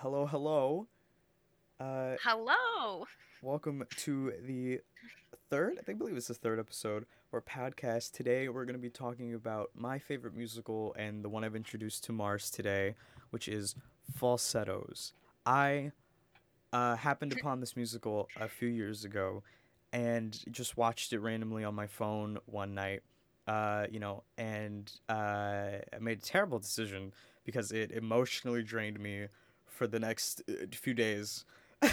hello, hello. Uh, Hello. welcome to the third, I think, believe it's the third episode or podcast. Today, we're going to be talking about my favorite musical and the one I've introduced to Mars today, which is Falsettos. I uh, happened upon this musical a few years ago and just watched it randomly on my phone one night. Uh, you know, and uh, I made a terrible decision because it emotionally drained me for the next uh, few days.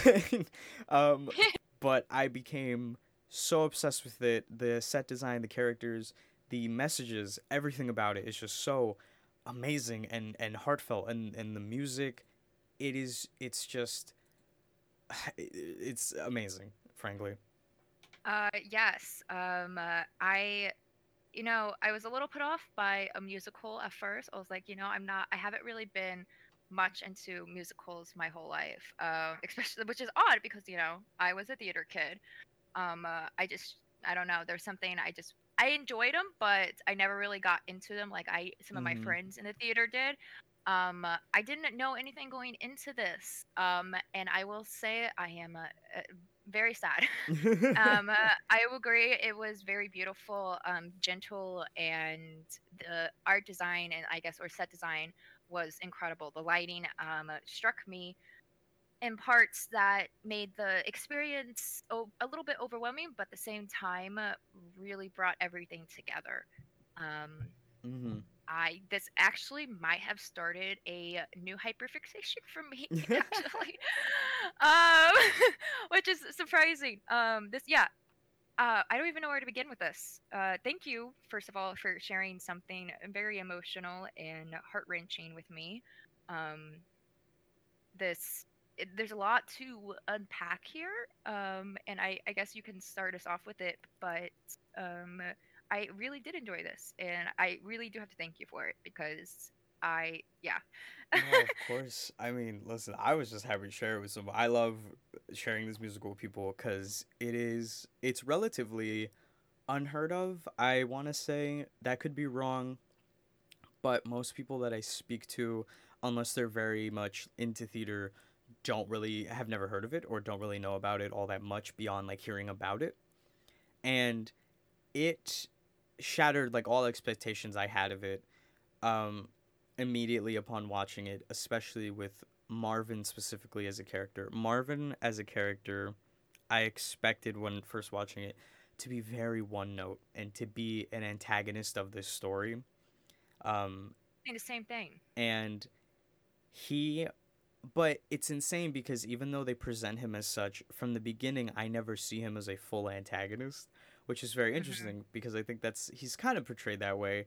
um, but I became so obsessed with it. The set design, the characters, the messages, everything about it is just so amazing and, and heartfelt. And, and the music, it is, it's just, it's amazing, frankly. Uh, yes. Um, uh, I, you know, I was a little put off by a musical at first. I was like, you know, I'm not, I haven't really been much into musicals my whole life. Uh, especially, which is odd because you know I was a theater kid. Um, uh, I just, I don't know. There's something I just, I enjoyed them, but I never really got into them like I, some of my hmm friends in the theater did. Um, uh, I didn't know anything going into this. Um, and I will say I am uh, uh, very sad. um, uh, I agree. It was very beautiful, um, gentle, and the art design and I guess or set design was incredible. The lighting um, uh, struck me in parts that made the experience o- a little bit overwhelming, but at the same time, uh, really brought everything together. Um, hmm I this actually might have started a new hyperfixation for me actually, um, which is surprising. Um, this yeah, uh, I don't even know where to begin with this. Uh, thank you, first of all, for sharing something very emotional and heart wrenching with me. Um, this it, there's a lot to unpack here, um, and I, I guess you can start us off with it. But um, I really did enjoy this, and I really do have to thank you for it because I yeah. No, of course. I mean, listen, I was just happy to share it with some. I love sharing this musical with people because it is, it's relatively unheard of. I want to say that could be wrong, but most people that I speak to, unless they're very much into theater, don't really have never heard of it or don't really know about it all that much beyond like hearing about it. And it shattered like all expectations I had of it. Um, immediately upon watching it, especially with Marvin specifically as a character. Marvin as a character, I expected when first watching it to be very one note and to be an antagonist of this story. Um, the same thing. and he, but it's insane because even though they present him as such, from the beginning, I never see him as a full antagonist, which is very hmm interesting because I think that's, he's kind of portrayed that way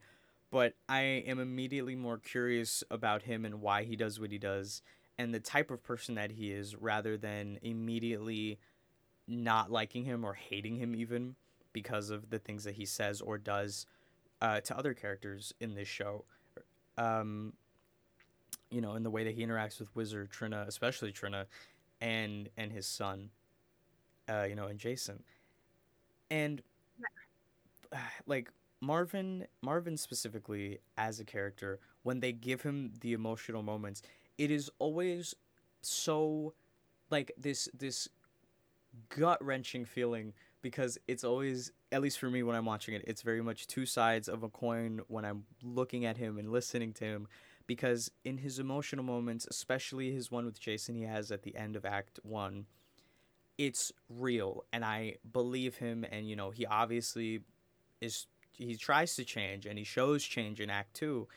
but I am immediately more curious about him and why he does what he does and the type of person that he is rather than immediately not liking him or hating him even because of the things that he says or does uh, to other characters in this show. Um, you know, in the way that he interacts with Whizzer Trina, especially Trina, and and his son, uh, you know, and Jason. And like Marvin Marvin specifically as a character when they give him the emotional moments it is always so like this this gut-wrenching feeling because it's always at least for me when I'm watching it it's very much two sides of a coin when I'm looking at him and listening to him because in his emotional moments especially his one with Jason he has at the end of act 1 it's real and I believe him and you know he obviously is he tries to change and he shows change in act 2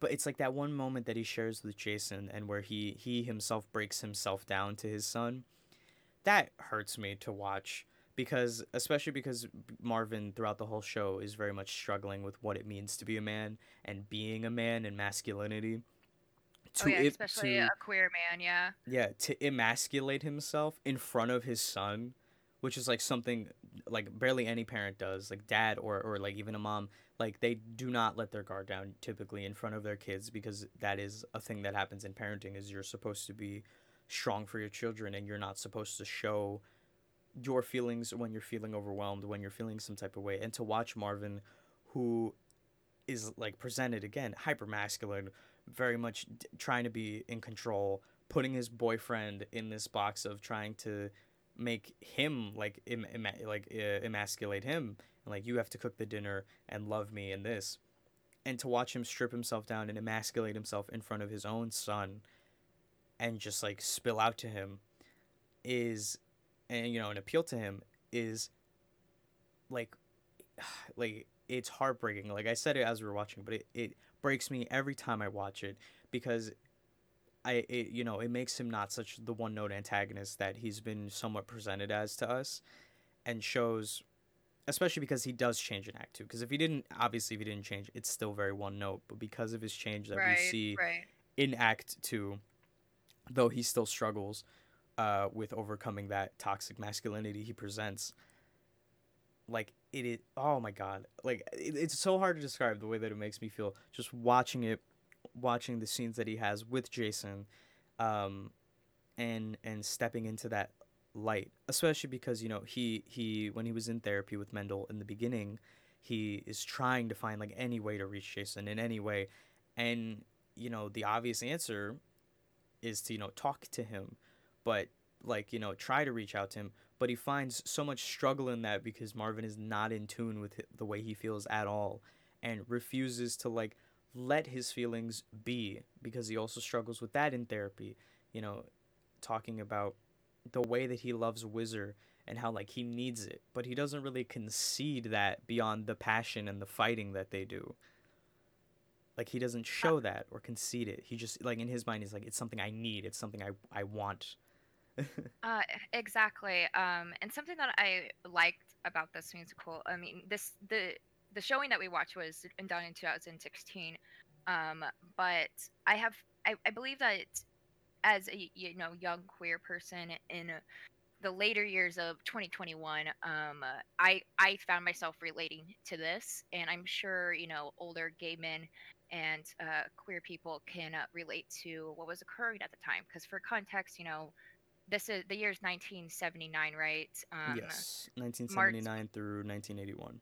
but it's like that one moment that he shares with Jason and where he he himself breaks himself down to his son that hurts me to watch because especially because Marvin throughout the whole show is very much struggling with what it means to be a man and being a man and masculinity Oh to yeah, it especially a to queer man. Yeah. yeah, to emasculate himself in front of his son, which is like something like barely any parent does, like dad or or like even a mom, like they do not let their guard down typically in front of their kids because that is a thing that happens in parenting is you're supposed to be strong for your children and you're not supposed to show your feelings when you're feeling overwhelmed, when you're feeling some type of way. And to watch Marvin who is like presented again hyper masculine very much trying to be in control putting his boyfriend in this box of trying to make him like Im- like uh, emasculate him. And like you have to cook the dinner and love me and this. And to watch him strip himself down and emasculate himself in front of his own son and just like spill out to him is and you know and appeal to him is like like it's heartbreaking. Like i said it as we were watching but it, it breaks me every time i watch it because i it, you know it makes him not such the one note antagonist that he's been somewhat presented as to us and shows especially because he does change in act 2 because if he didn't obviously if he didn't change it's still very one note but because of his change that right, we see right. in act 2 though he still struggles uh, with overcoming that toxic masculinity he presents like it is oh my god like it, it's so hard to describe the way that it makes me feel just watching it watching the scenes that he has with jason um and and stepping into that light especially because you know he he when he was in therapy with mendel in the beginning he is trying to find like any way to reach jason in any way. And you know the obvious answer is to you know talk to him but like you know try to reach out to him. But he finds so much struggle in that because marvin is not in tune with the way he feels at all and refuses to like let his feelings be because he also struggles with that in therapy you know talking about the way that he loves Whizzer and how like he needs it, but he doesn't really concede that beyond the passion and the fighting that they do. Like he doesn't show that or concede it. He just like in his mind he's like it's something I need, it's something I I want. Uh, exactly. Um, and something that I liked about this musical, I mean, this the the showing that we watched was done in 2016. Um, but I have I, I believe that as a you know young queer person in the later years of 2021 um, i i found myself relating to this and i'm sure you know older gay men and uh, queer people can uh, relate to what was occurring at the time because for context you know this is the year is 1979 right um, yes 1979 through 1981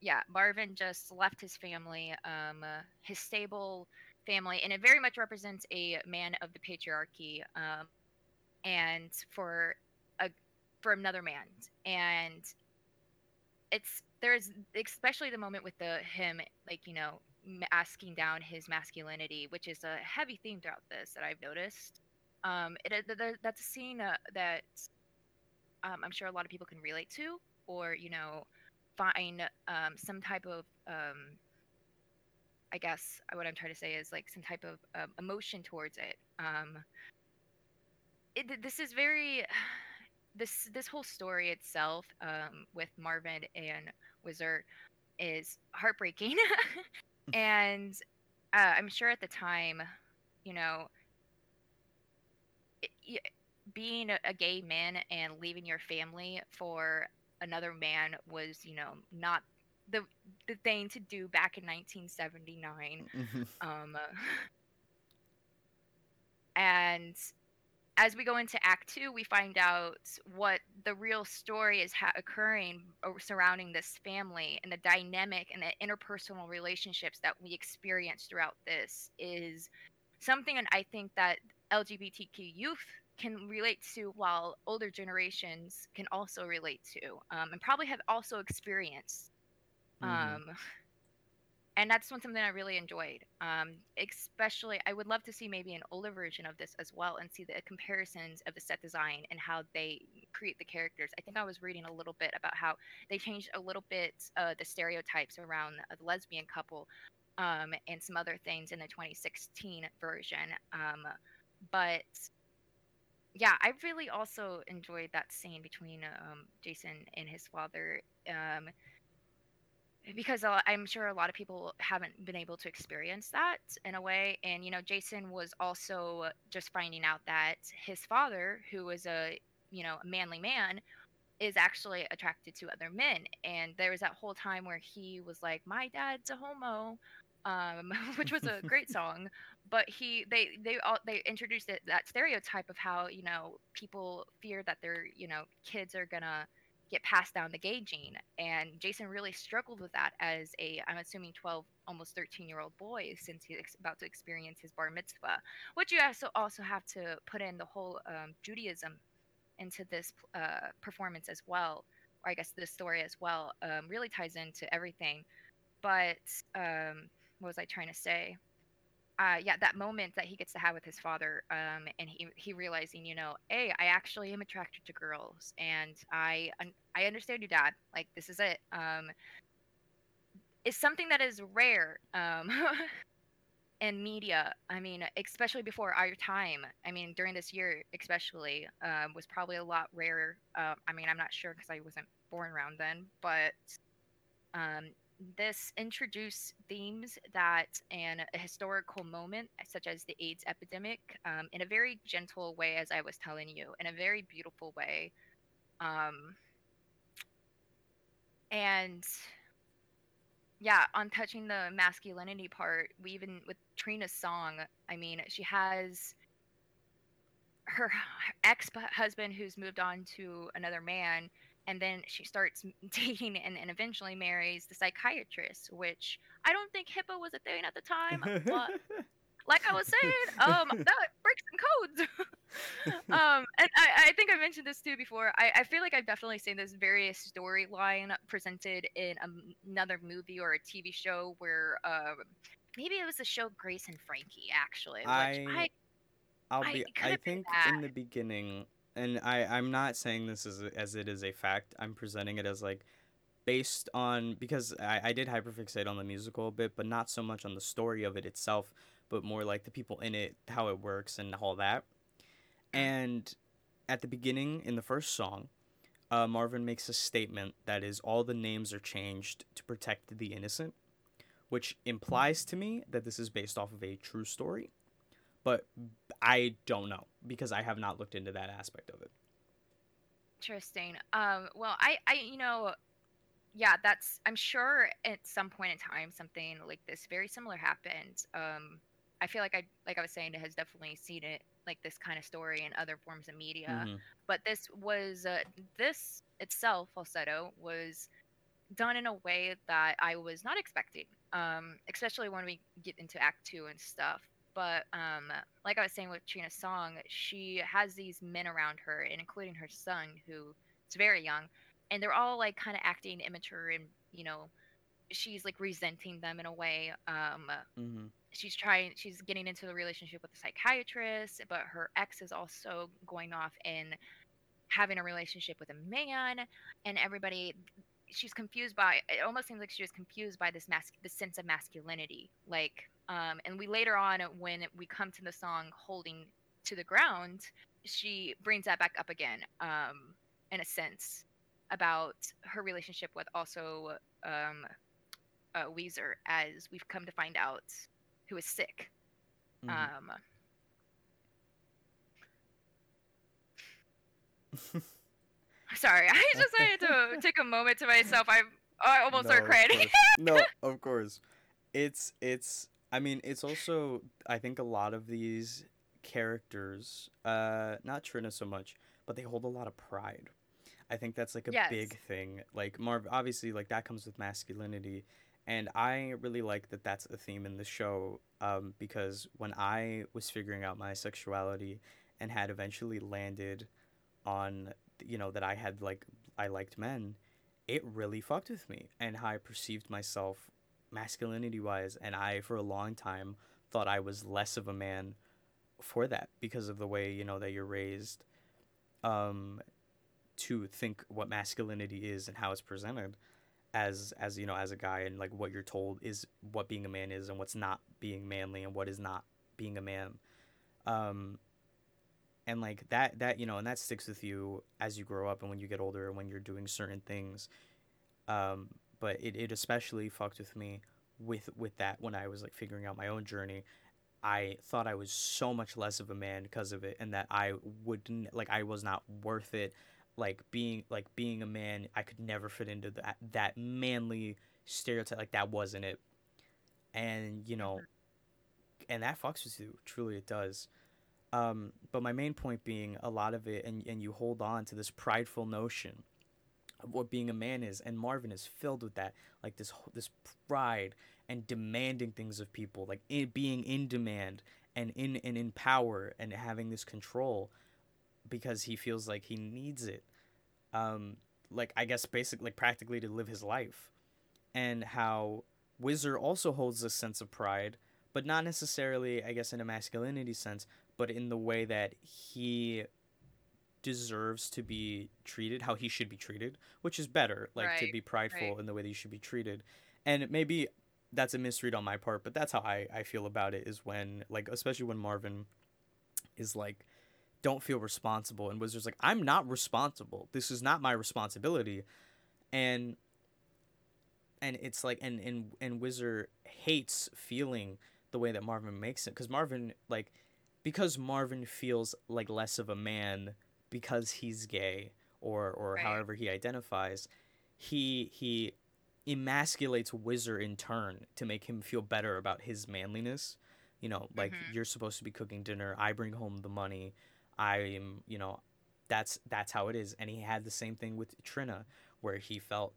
yeah marvin just left his family um, uh, his stable family, and it very much represents a man of the patriarchy, um, and for a for another man, and it's there's especially the moment with the him like you know asking down his masculinity, which is a heavy theme throughout this that I've noticed. Um, it, it that's a scene uh, that um, I'm sure a lot of people can relate to, or you know, find um, some type of um, I guess what I'm trying to say is like some type of um, emotion towards it. Um, it. This is very this this whole story itself um, with Marvin and Whizzer is heartbreaking, and uh, I'm sure at the time, you know, it, being a, a gay man and leaving your family for another man was, you know, not the the thing to do back in 1979. Mm-hmm. Um, and as we go into Act Two, we find out what the real story is ha- occurring surrounding this family and the dynamic and the interpersonal relationships that we experience throughout this is something, and I think that LGBTQ youth can relate to, while older generations can also relate to, um, and probably have also experienced Mm-hmm. Um, and that's one something I really enjoyed. Um, especially, I would love to see maybe an older version of this as well, and see the comparisons of the set design and how they create the characters. I think I was reading a little bit about how they changed a little bit uh, the stereotypes around the lesbian couple, um, and some other things in the 2016 version. Um, but yeah, I really also enjoyed that scene between um, Jason and his father. Um, because I'm sure a lot of people haven't been able to experience that in a way. And, you know, Jason was also just finding out that his father, who was a, you know, a manly man, is actually attracted to other men. And there was that whole time where he was like, my dad's a homo. Um, which was a great song, but he they they all they introduced it, that stereotype of how you know people fear that their you know kids are gonna get passed down the gay gene. And Jason really struggled with that as a, I'm assuming, 12, almost 13 year old boy since he's about to experience his bar mitzvah, which you also also have to put in the whole um, Judaism into this uh, performance as well, or I guess this story as well. Um, really ties into everything. But um, what was I trying to say? Uh, yeah, that moment that he gets to have with his father, um, and he he realizing, you know, hey, I actually am attracted to girls, and I I understand you, Dad. Like this is it. Um, is something that is rare um, in media. I mean, especially before our time. I mean, during this year, especially, um, was probably a lot rarer. Uh, I mean, I'm not sure because I wasn't born around then, but um, this introduced themes that and a historical moment such as the AIDS epidemic um, in a very gentle way, as I was telling you, in a very beautiful way. Um, and yeah, on touching the masculinity part, we even with Trina's song, I mean, she has her ex husband who's moved on to another man and then she starts dating and, and eventually marries the psychiatrist which i don't think HIPAA was a thing at the time but like i was saying um that breaks some codes um and I, I think i mentioned this too before I, I feel like i've definitely seen this various storyline presented in another movie or a tv show where um maybe it was the show grace and frankie actually which I, i I'll be. I think in the beginning, and I I'm not saying this as as it is a fact. I'm presenting it as like based on because I I did hyperfixate on the musical a bit, but not so much on the story of it itself, but more like the people in it, how it works, and all that. And at the beginning, in the first song, uh, Marvin makes a statement that is all the names are changed to protect the innocent, which implies to me that this is based off of a true story. But I don't know because I have not looked into that aspect of it. Interesting. Um, well, I, I, you know, yeah, that's. I'm sure at some point in time something like this very similar happened. Um, I feel like I, like I was saying, it has definitely seen it like this kind of story in other forms of media. Mhm. But this was uh, this itself, falsetto, was done in a way that I was not expecting. Um, especially when we get into Act Two and stuff. But um, like I was saying with Trina's song, she has these men around her, and including her son, who is very young, and they're all like kind of acting immature, and you know, she's like resenting them in a way. Um, Mhm. she's trying, she's getting into the relationship with the psychiatrist, but her ex is also going off and having a relationship with a man, and everybody. She's confused by. It almost seems like she was confused by this mas- this sense of masculinity, like um, and we later on when we come to the song holding to the ground she brings that back up again um, in a sense about her relationship with also um, uh, Whizzer as we've come to find out who is sick Mhm. um, sorry i just had to take a moment to myself i i almost No, started crying no, of course. It's it's I mean, it's also I think a lot of these characters, uh not Trina so much, but they hold a lot of pride. I think that's like a Yes. big thing. Like Marv obviously like that comes with masculinity and I really like that that's a theme in the show um because when I was figuring out my sexuality and had eventually landed on you know that I had like I liked men, it really fucked with me and how I perceived myself masculinity wise and I for a long time thought I was less of a man for that because of the way you know that you're raised um to think what masculinity is and how it's presented as as you know as a guy and like what you're told is what being a man is and what's not being manly and what is not being a man. Um and like that that you know and that sticks with you as you grow up and when you get older and when you're doing certain things. Um but it, it especially fucked with me with with that when i was like figuring out my own journey. I thought i was so much less of a man because of it and that i wouldn't like i was not worth it. Like being like being a man i could never fit into that that manly stereotype like that wasn't it. And you know and that fucks with you truly it does. Um, but my main point being a lot of it, and, and you hold on to this prideful notion what being a man is and Marvin is filled with that like this this pride and demanding things of people like in, being in demand and in and in power and having this control because he feels like he needs it. Um like I guess basically like practically to live his life. And how Whizzer also holds this sense of pride but not necessarily I guess in a masculinity sense but in the way that he deserves to be treated how he should be treated which is better like right, to be prideful right. in the way that you should be treated. And maybe that's a misread on my part but that's how I, I feel about it is when like especially when marvin is like don't feel responsible and Whizzer's like i'm not responsible. This is not my responsibility. And and it's like and and and Whizzer hates feeling the way that marvin makes it because marvin like because marvin feels like less of a man because he's gay or or right. however he identifies he he emasculates Whizzer in turn to make him feel better about his manliness. You know like mm-hmm. you're supposed to be cooking dinner. I bring home the money. I am you know that's that's how it is. And he had the same thing with trina where he felt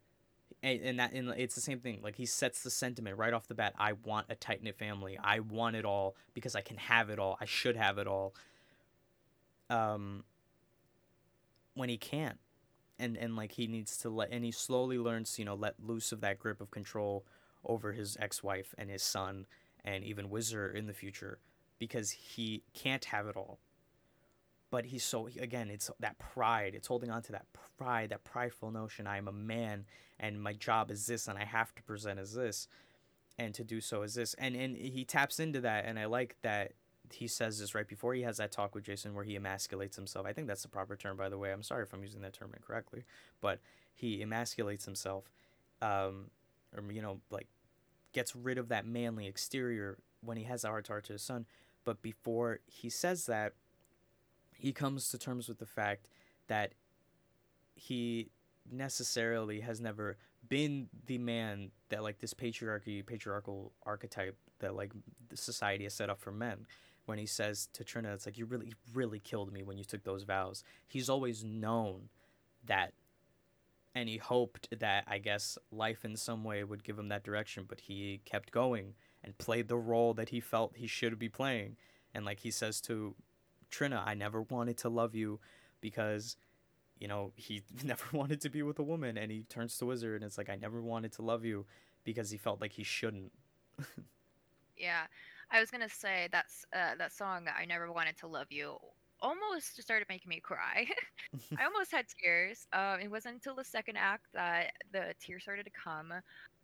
and, and that and it's the same thing. Like he sets the sentiment right off the bat. I want a tight knit family. I want it all because i can have it all. I should have it all. Um when he can't. And and like he needs to let and he slowly learns you know let loose of that grip of control over his ex-wife and his son and even Whizzer in the future because he can't have it all. But he's so again it's that pride it's holding on to that pride that prideful notion i am a man and my job is this and i have to present as this and to do so as this. And and he taps into that and i like that he says this right before he has that talk with Jason where he emasculates himself. I think that's the proper term, by the way. I'm sorry if I'm using that term incorrectly, but he emasculates himself, um, or you know, like gets rid of that manly exterior when he has a to heart to his son. But before he says that, he comes to terms with the fact that he necessarily has never been the man that like this patriarchy patriarchal archetype that like society has set up for men when he says to Trina, it's like you really, really killed me when you took those vows. He's always known that, and he hoped that I guess life in some way would give him that direction, but he kept going and played the role that he felt he should be playing. And like he says to Trina, I never wanted to love you because, you know, he never wanted to be with a woman. And he turns to Whizzer and it's like, I never wanted to love you because he felt like he shouldn't. yeah. I was gonna say that's uh, that song "I Never Wanted to Love You" almost started making me cry. I almost had tears. Um, it wasn't until the second act that the tears started to come.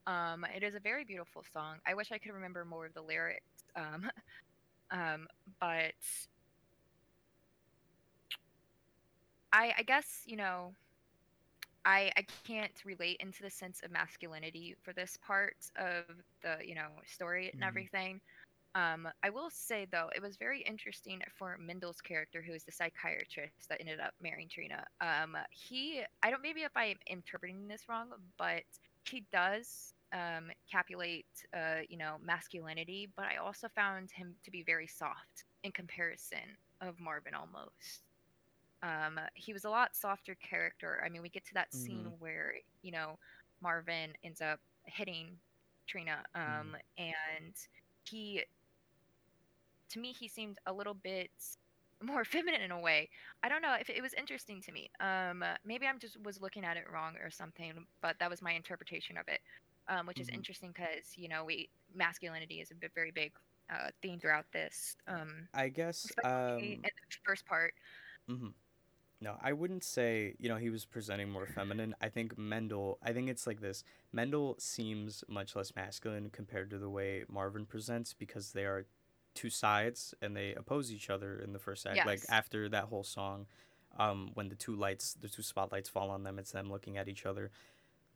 Um, it is a very beautiful song. I wish I could remember more of the lyrics. Um, um, but I, I guess you know, I I can't relate into the sense of masculinity for this part of the you know story and mm-hmm. everything. Um, I will say though, it was very interesting for Mendel's character, who is the psychiatrist that ended up marrying Trina. Um, he, I don't, maybe if I'm interpreting this wrong, but he does um, capulate, uh, you know, masculinity, but I also found him to be very soft in comparison of Marvin almost. Um, he was a lot softer character. I mean, we get to that mm-hmm. scene where you know Marvin ends up hitting Trina, um, mm. and he to me he seemed a little bit more feminine in a way. I don't know if it was interesting to me. Um, maybe I'm just was looking at it wrong or something, but that was my interpretation of it, um, which mm-hmm. is interesting because you know we masculinity is a very big uh, theme throughout this. Um, I guess um, in the first part. Mm-hmm. No, I wouldn't say you know he was presenting more feminine. I think Mendel. I think it's like this. Mendel seems much less masculine compared to the way Marvin presents because they are two sides and they oppose each other in the first act. Yes. Like after that whole song, um, when the two lights, the two spotlights fall on them, it's them looking at each other.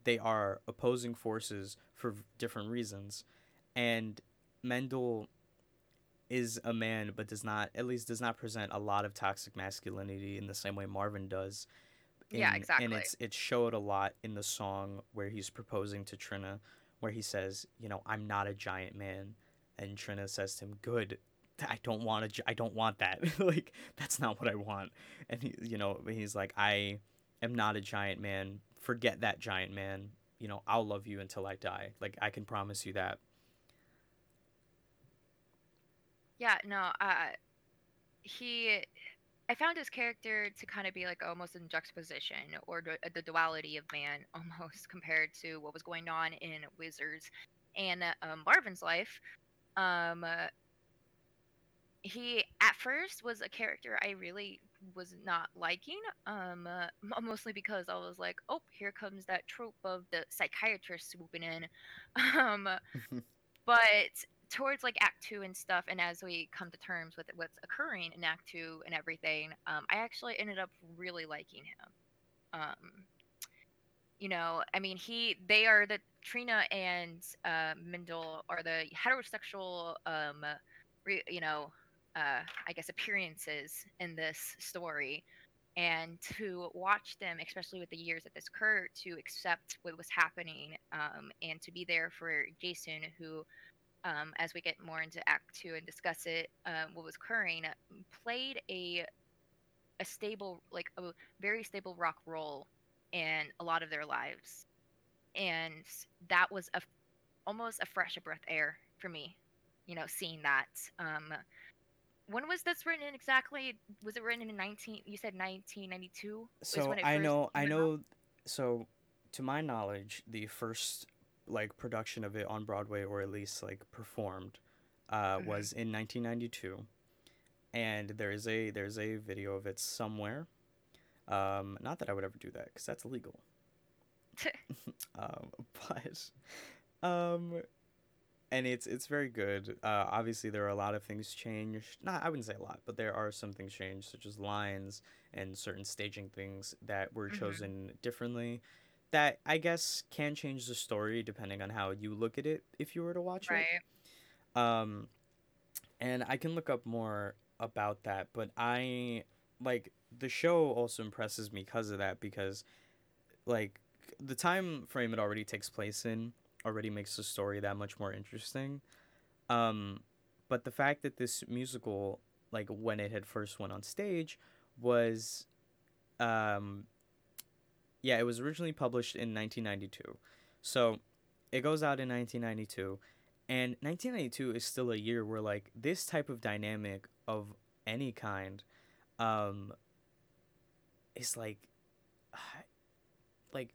They are opposing forces for different reasons, and Mendel is a man, but does not, at least, does not present a lot of toxic masculinity in the same way Marvin does. In, yeah, exactly. And it's it showed a lot in the song where he's proposing to Trina, where he says, you know, I'm not a giant man and Trina says to him, "Good, I don't want to. I don't want that. like that's not what I want." And he, you know, he's like, "I am not a giant man forget that giant man. You know, I'll love you until I die. Like I can promise you that. Yeah, no, uh, he. I found his character to kind of be like almost in juxtaposition or the, the duality of man, almost compared to what was going on in Whizzer's and uh, Marvin's life. Um, uh, he at first was a character I really was not liking, um, uh, mostly because I was like, oh, here comes that trope of the psychiatrist swooping in. um, but towards like Act Two and stuff, and as we come to terms with what's occurring in Act Two and everything, um, I actually ended up really liking him. Um, you know, I mean, he they are the Trina and uh, Mendel are the heterosexual, um, re, you know, uh, I guess appearances in this story. And to watch them, especially with the years that this occurred, to accept what was happening um, and to be there for Jason, who um, as we get more into Act Two and discuss it, um, what was occurring, played a a stable, like a very stable rock role in a lot of their lives, and that was a almost a fresh breath air for me, you know, seeing that. Um, when was this written in exactly? Was it written in 19? You said 1992. So I know, I know. Out? So, to my knowledge, the first like production of it on Broadway or at least like performed uh, mm-hmm. was in 1992, and there's a there's a video of it somewhere. Um, not that I would ever do that because that's illegal. um, but um, and it's it's very good. Uh, obviously, there are a lot of things changed. Not I wouldn't say a lot, but there are some things changed, such as lines and certain staging things that were mm-hmm. chosen differently that I guess can change the story depending on how you look at it if you were to watch right. it. Um, and I can look up more about that, but I like the show also impresses me because of that because like the time frame it already takes place in already makes the story that much more interesting. Um, but the fact that this musical like when it had first went on stage was um yeah, it was originally published in 1992. So it goes out in 1992. And 1992 is still a year where, like, this type of dynamic of any kind um, is like, like,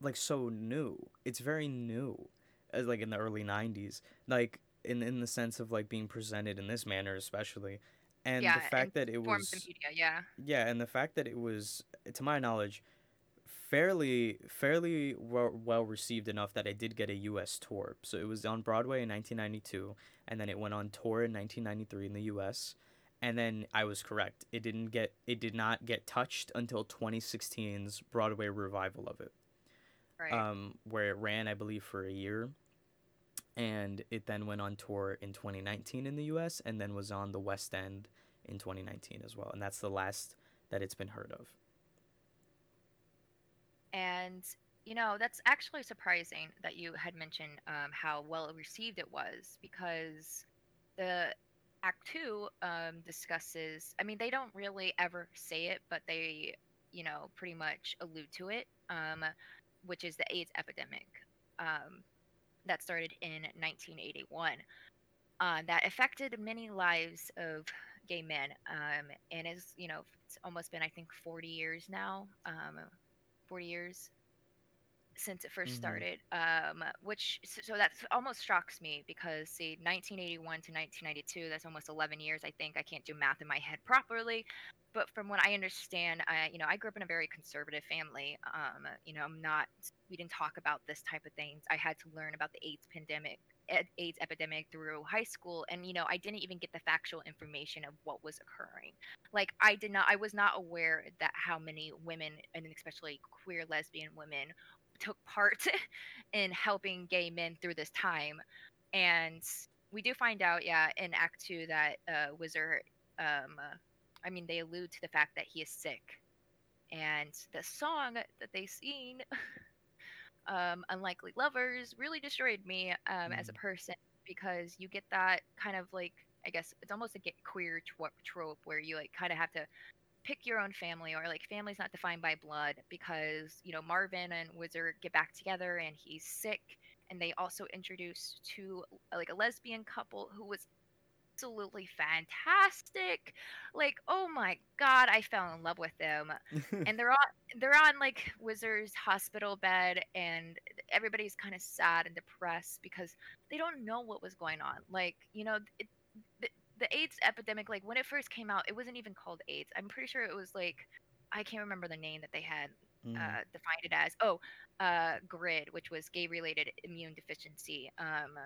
like so new. It's very new, as like in the early 90s. Like, in, in the sense of like being presented in this manner, especially and yeah, the fact that it was media, yeah yeah and the fact that it was to my knowledge fairly fairly well, well received enough that it did get a US tour so it was on Broadway in 1992 and then it went on tour in 1993 in the US and then I was correct it didn't get it did not get touched until 2016's Broadway revival of it right. um where it ran I believe for a year and it then went on tour in 2019 in the US and then was on the West End in 2019 as well. And that's the last that it's been heard of. And, you know, that's actually surprising that you had mentioned um, how well received it was because the Act Two um, discusses, I mean, they don't really ever say it, but they, you know, pretty much allude to it, um, which is the AIDS epidemic. Um, that started in 1981 uh, that affected many lives of gay men um, and is you know it's almost been i think 40 years now um, 40 years since it 1st mm-hmm. started um, which so that almost shocks me because see 1981 to 1992 that's almost 11 years i think i can't do math in my head properly but from what I understand, I you know I grew up in a very conservative family. Um, you know, I'm not. We didn't talk about this type of things. I had to learn about the AIDS pandemic, AIDS epidemic through high school, and you know I didn't even get the factual information of what was occurring. Like I did not. I was not aware that how many women, and especially queer lesbian women, took part in helping gay men through this time. And we do find out, yeah, in Act Two that uh, Whizzer. Um, I mean, they allude to the fact that he is sick. And the song that they sing, um, Unlikely Lovers, really destroyed me um, mm. as a mm. person because you get that kind of like, I guess it's almost a get queer trope where you like kind of have to pick your own family or like family's not defined by blood because you know Marvin and Whizzer get back together and he's sick and they also introduce to like a lesbian couple who was absolutely fantastic. Like, oh my god, I fell in love with them. and they're on they're on like Whizzer's hospital bed and everybody's kind of sad and depressed because they don't know what was going on. Like, you know, it, the, AIDS epidemic like when it first came out, it wasn't even called AIDS. I'm pretty sure it was like I can't remember the name that they had mm. uh, defined it as. Oh, uh, GRID, which was gay related immune deficiency um,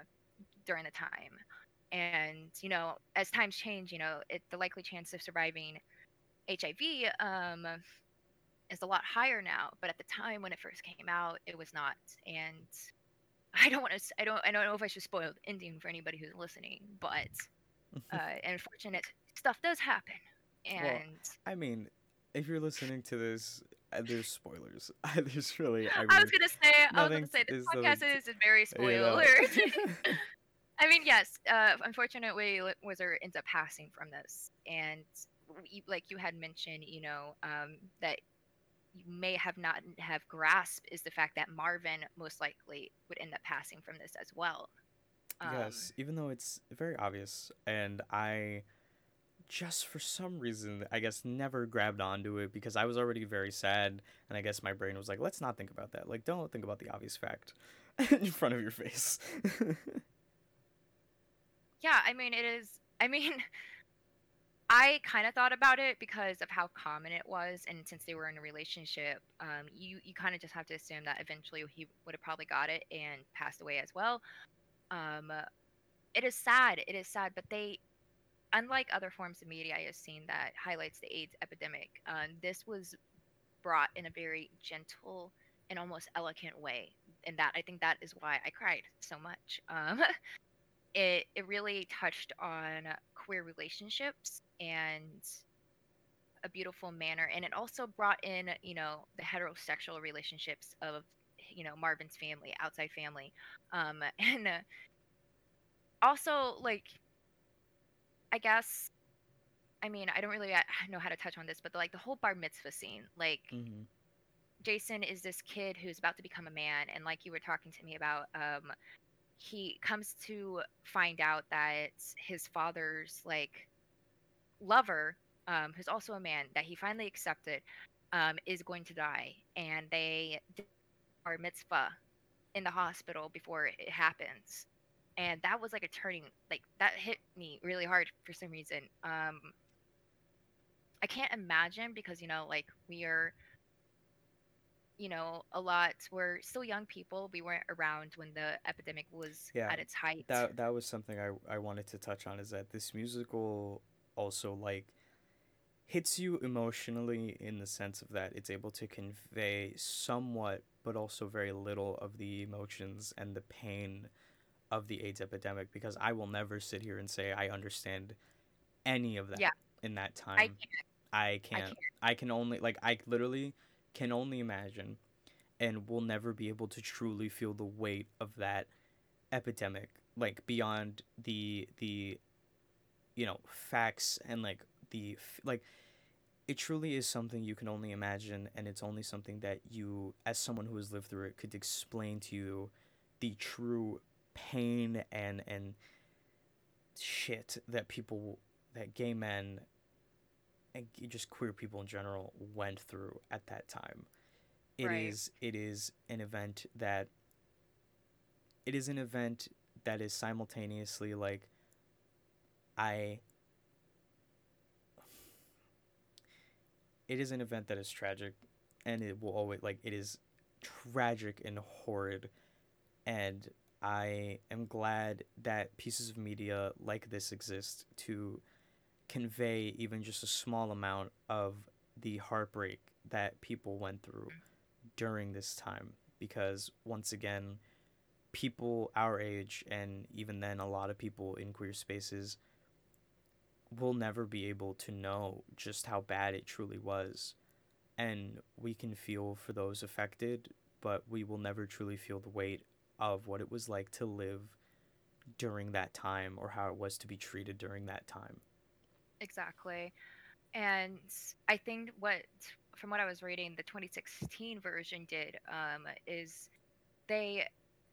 during the time and you know as times change you know it, the likely chance of surviving hiv um, is a lot higher now but at the time when it first came out it was not and i don't want to i don't i don't know if i should spoil the ending for anybody who's listening but uh, unfortunate stuff does happen and well, i mean if you're listening to this uh, there's spoilers. there's really. I, mean, I was gonna say. I was gonna say this podcast is, is very spoiler. You know. I mean, yes. Uh, unfortunately, Whizzer ends up passing from this, and like you had mentioned, you know, um, that you may have not have grasped is the fact that Marvin most likely would end up passing from this as well. Um, yes, even though it's very obvious, and I just for some reason, I guess never grabbed onto it because I was already very sad, and I guess my brain was like, let's not think about that. Like, don't think about the obvious fact in front of your face. yeah, I mean, it is. I mean, I kind of thought about it because of how common it was, and since they were in a relationship, um, you you kind of just have to assume that eventually he would have probably got it and passed away as well. Um, it is sad. It is sad, but they, unlike other forms of media I have seen that highlights the AIDS epidemic, um, this was brought in a very gentle and almost elegant way, and that I think that is why I cried so much. Um, it it really touched on queer relationships and a beautiful manner and it also brought in you know the heterosexual relationships of you know marvin's family outside family um and uh, also like i guess i mean i don't really uh, know how to touch on this but the, like the whole bar mitzvah scene like mm-hmm. jason is this kid who's about to become a man and like you were talking to me about um he comes to find out that his father's like lover um, who's also a man that he finally accepted um, is going to die and they are mitzvah in the hospital before it happens and that was like a turning like that hit me really hard for some reason um i can't imagine because you know like we are you know, a lot we're still young people. We weren't around when the epidemic was yeah, at its height. That that was something I I wanted to touch on is that this musical also like hits you emotionally in the sense of that it's able to convey somewhat but also very little of the emotions and the pain of the AIDS epidemic because I will never sit here and say I understand any of that yeah. in that time. I can't. I can't. I, can't. I can only like I literally can only imagine and will never be able to truly feel the weight of that epidemic like beyond the the you know facts and like the like it truly is something you can only imagine and it's only something that you as someone who has lived through it could explain to you the true pain and and shit that people that gay men and just queer people in general went through at that time. It right. is it is an event that it is an event that is simultaneously like I it is an event that is tragic and it will always like it is tragic and horrid. And I am glad that pieces of media like this exist to convey even just a small amount of the heartbreak that people went through during this time. Because once again people our age and even then a lot of people in queer spaces will never be able to know just how bad it truly was and we can feel for those affected but we will never truly feel the weight of what it was like to live during that time or how it was to be treated during that time Exactly. and I think what from what I was reading, the 2016 version did um, is they,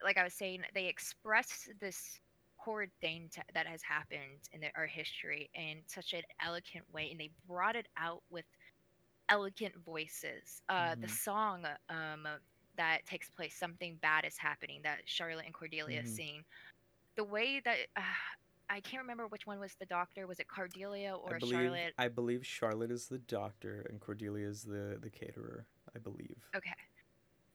like I was saying, they express this horrid thing to, that has happened in the, our history in such an elegant way, and they brought it out with elegant voices. Uh, The Mhm. song um, that takes place, something bad is happening, that Charlotte and Cordelia Mhm. sing. The way that uh, I can't remember which one was the doctor. Was it Cordelia I or believe Charlotte? I believe Charlotte is the doctor and Cordelia is the the caterer. I believe. Okay.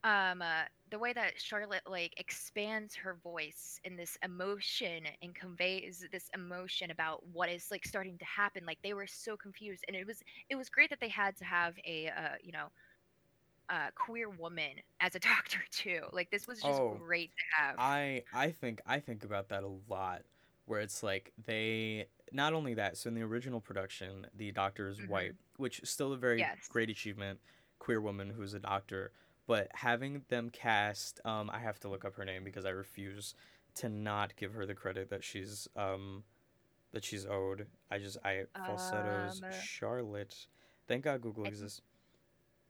Um, uh, the way that Charlotte like expands her voice in this emotion and conveys this emotion about what is like starting to happen, like they were so confused, and it was it was great that they had to have a uh, you know, uh, queer woman as a doctor too. Like this was just Oh, great to have. I I think I think about that a lot where it's like they not only that so in the original production the doctor is hmm white which is still a very Yes. great achievement queer woman who's a doctor but having them cast um I have to look up her name because I refuse to not give her the credit that she's um that she's owed I just I falsettos Um, Charlotte thank God Google I- exists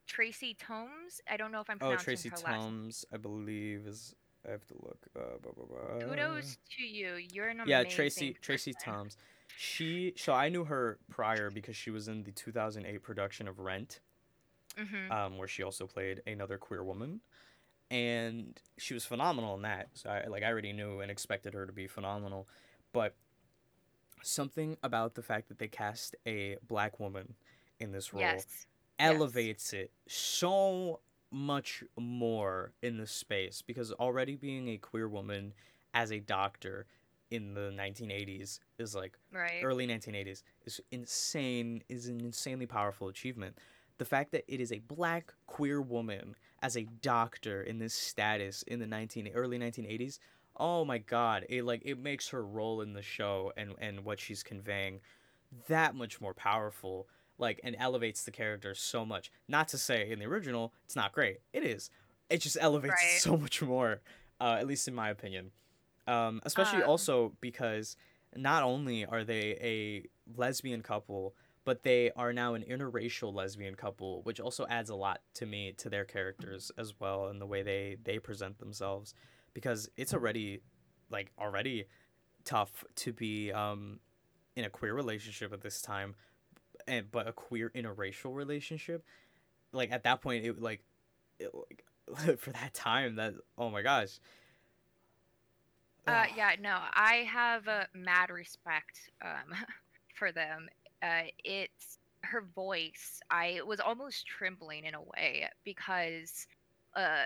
Tracie Thoms. I don't know if I'm oh Tracie her last. Thoms I believe is I have to look uh, blah, blah, blah. Kudos to you. You're an Yeah, amazing Tracie Tracie person. Thoms. She so I knew her prior because she was in the 2008 production of Rent, hmm um, where she also played another queer woman, and she was phenomenal in that. So I like I already knew and expected her to be phenomenal, but something about the fact that they cast a black woman in this role Yes. Yes. elevates it so much more in the space because already being a queer woman as a doctor in the 1980s is like Right. early 1980s is insane is an insanely powerful achievement the fact that it is a black queer woman as a doctor in this status in the 19 early 1980s oh my god it like it makes her role in the show and and what she's conveying that much more powerful like and elevates the character so much. Not to say in the original it's not great. It is. It just elevates it Right. so much more uh, at least in my opinion. Um, especially Um, also because not only are they a lesbian couple but they are now an interracial lesbian couple which also adds a lot to me to their characters as well and the way they they present themselves because it's already like already tough to be um in a queer relationship at this time and but a queer interracial relationship like at that point it like, it, like for that time that oh my gosh Uh, yeah, no, I have uh, mad respect um, for them. Uh, it's her voice. I was almost trembling in a way because uh,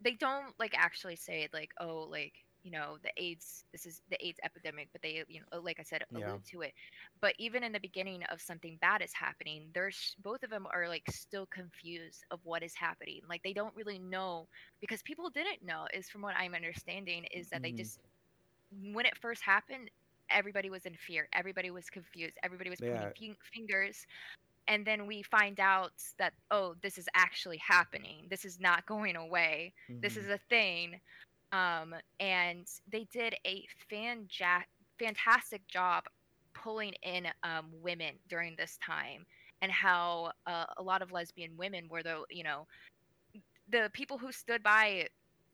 they don't like actually say like, oh, like you know, the AIDS. This is the AIDS epidemic, but they, you know, like I said, allude Yeah. to it. But even in the beginning of something bad is happening, there's both of them are like still confused of what is happening. Like they don't really know because people didn't know. Is from what I'm understanding is that they Mhm. just when it first happened, everybody was in fear. Everybody was confused. Everybody was Yeah. pointing fingers. And then we find out that, oh, this is actually happening. This is not going away. This Mhm. is a thing. Um, and they did a fan ja- fantastic job pulling in um, women during this time and how uh, a lot of lesbian women were the, you know, the people who stood by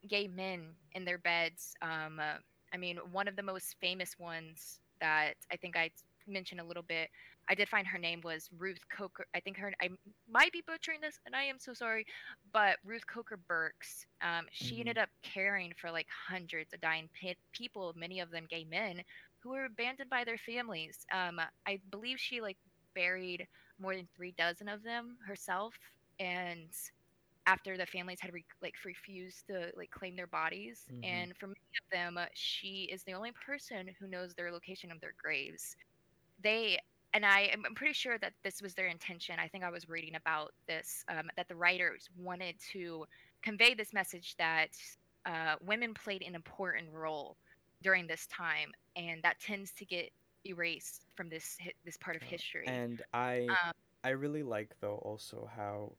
gay men in their beds. Um, uh, I mean, one of the most famous ones that I think I mentioned a little bit. I did find her name was Ruth Coker. I think her. I might be butchering this, and I am so sorry. But Ruth Coker Burks. Um, she Mhm. ended up caring for like hundreds of dying pe- people, many of them gay men, who were abandoned by their families. Um, I believe she like buried more than three dozen of them herself, and after the families had re- like refused to like claim their bodies Mhm. and for many of them uh, she is the only person who knows their location of their graves they and I am I'm pretty sure that this was their intention. I think I was reading about this um, that the writers wanted to convey this message that uh, women played an important role during this time, and that tends to get erased from this this part of history. And I Um, I really like though also how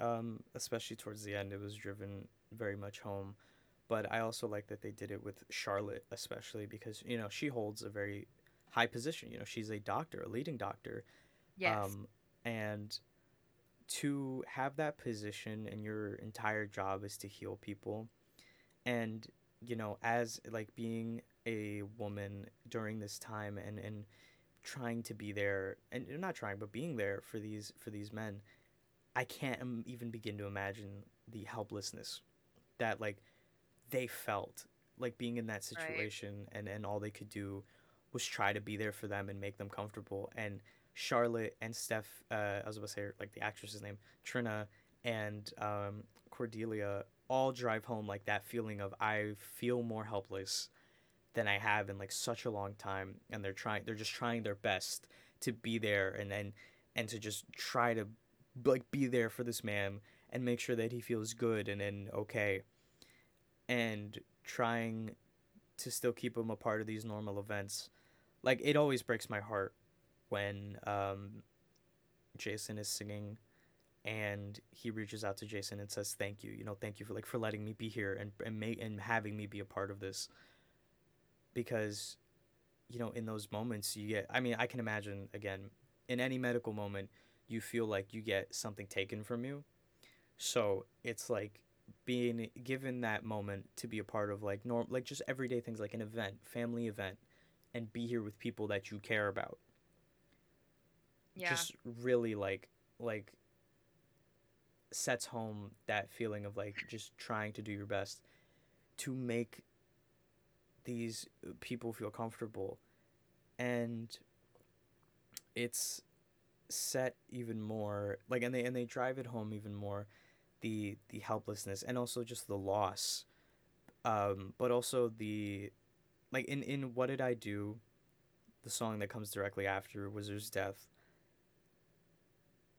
um especially towards the end it was driven very much home. But I also like that they did it with Charlotte especially because you know she holds a very high position. You know she's a doctor, a leading doctor. yes, Um and to have that position and your entire job is to heal people and you know as like being a woman during this time and and trying to be there and not trying but being there for these for these men i can't even begin to imagine the helplessness that like they felt like being in that situation right. and and all they could do was try to be there for them and make them comfortable and charlotte and steph uh, i was about to say like the actress's name trina and um, cordelia all drive home like that feeling of i feel more helpless than i have in like such a long time and they're trying they're just trying their best to be there and and and to just try to like be there for this man and make sure that he feels good and, and okay. And trying to still keep him a part of these normal events like it always breaks my heart when um, jason is singing and he reaches out to jason and says thank you you know thank you for like for letting me be here and and, make, and having me be a part of this. Because you know in those moments you get i mean i can imagine again in any medical moment you feel like you get something taken from you so it's like being given that moment to be a part of like norm like just everyday things like an event, family event, and be here with people that you care about. Yeah. Just really like like sets home that feeling of like just trying to do your best to make these uh, people feel comfortable and it's set even more like and they and they drive it home even more the the helplessness and also just the loss. Um but also the like in in what did i do? The song that comes directly after whizzer's death.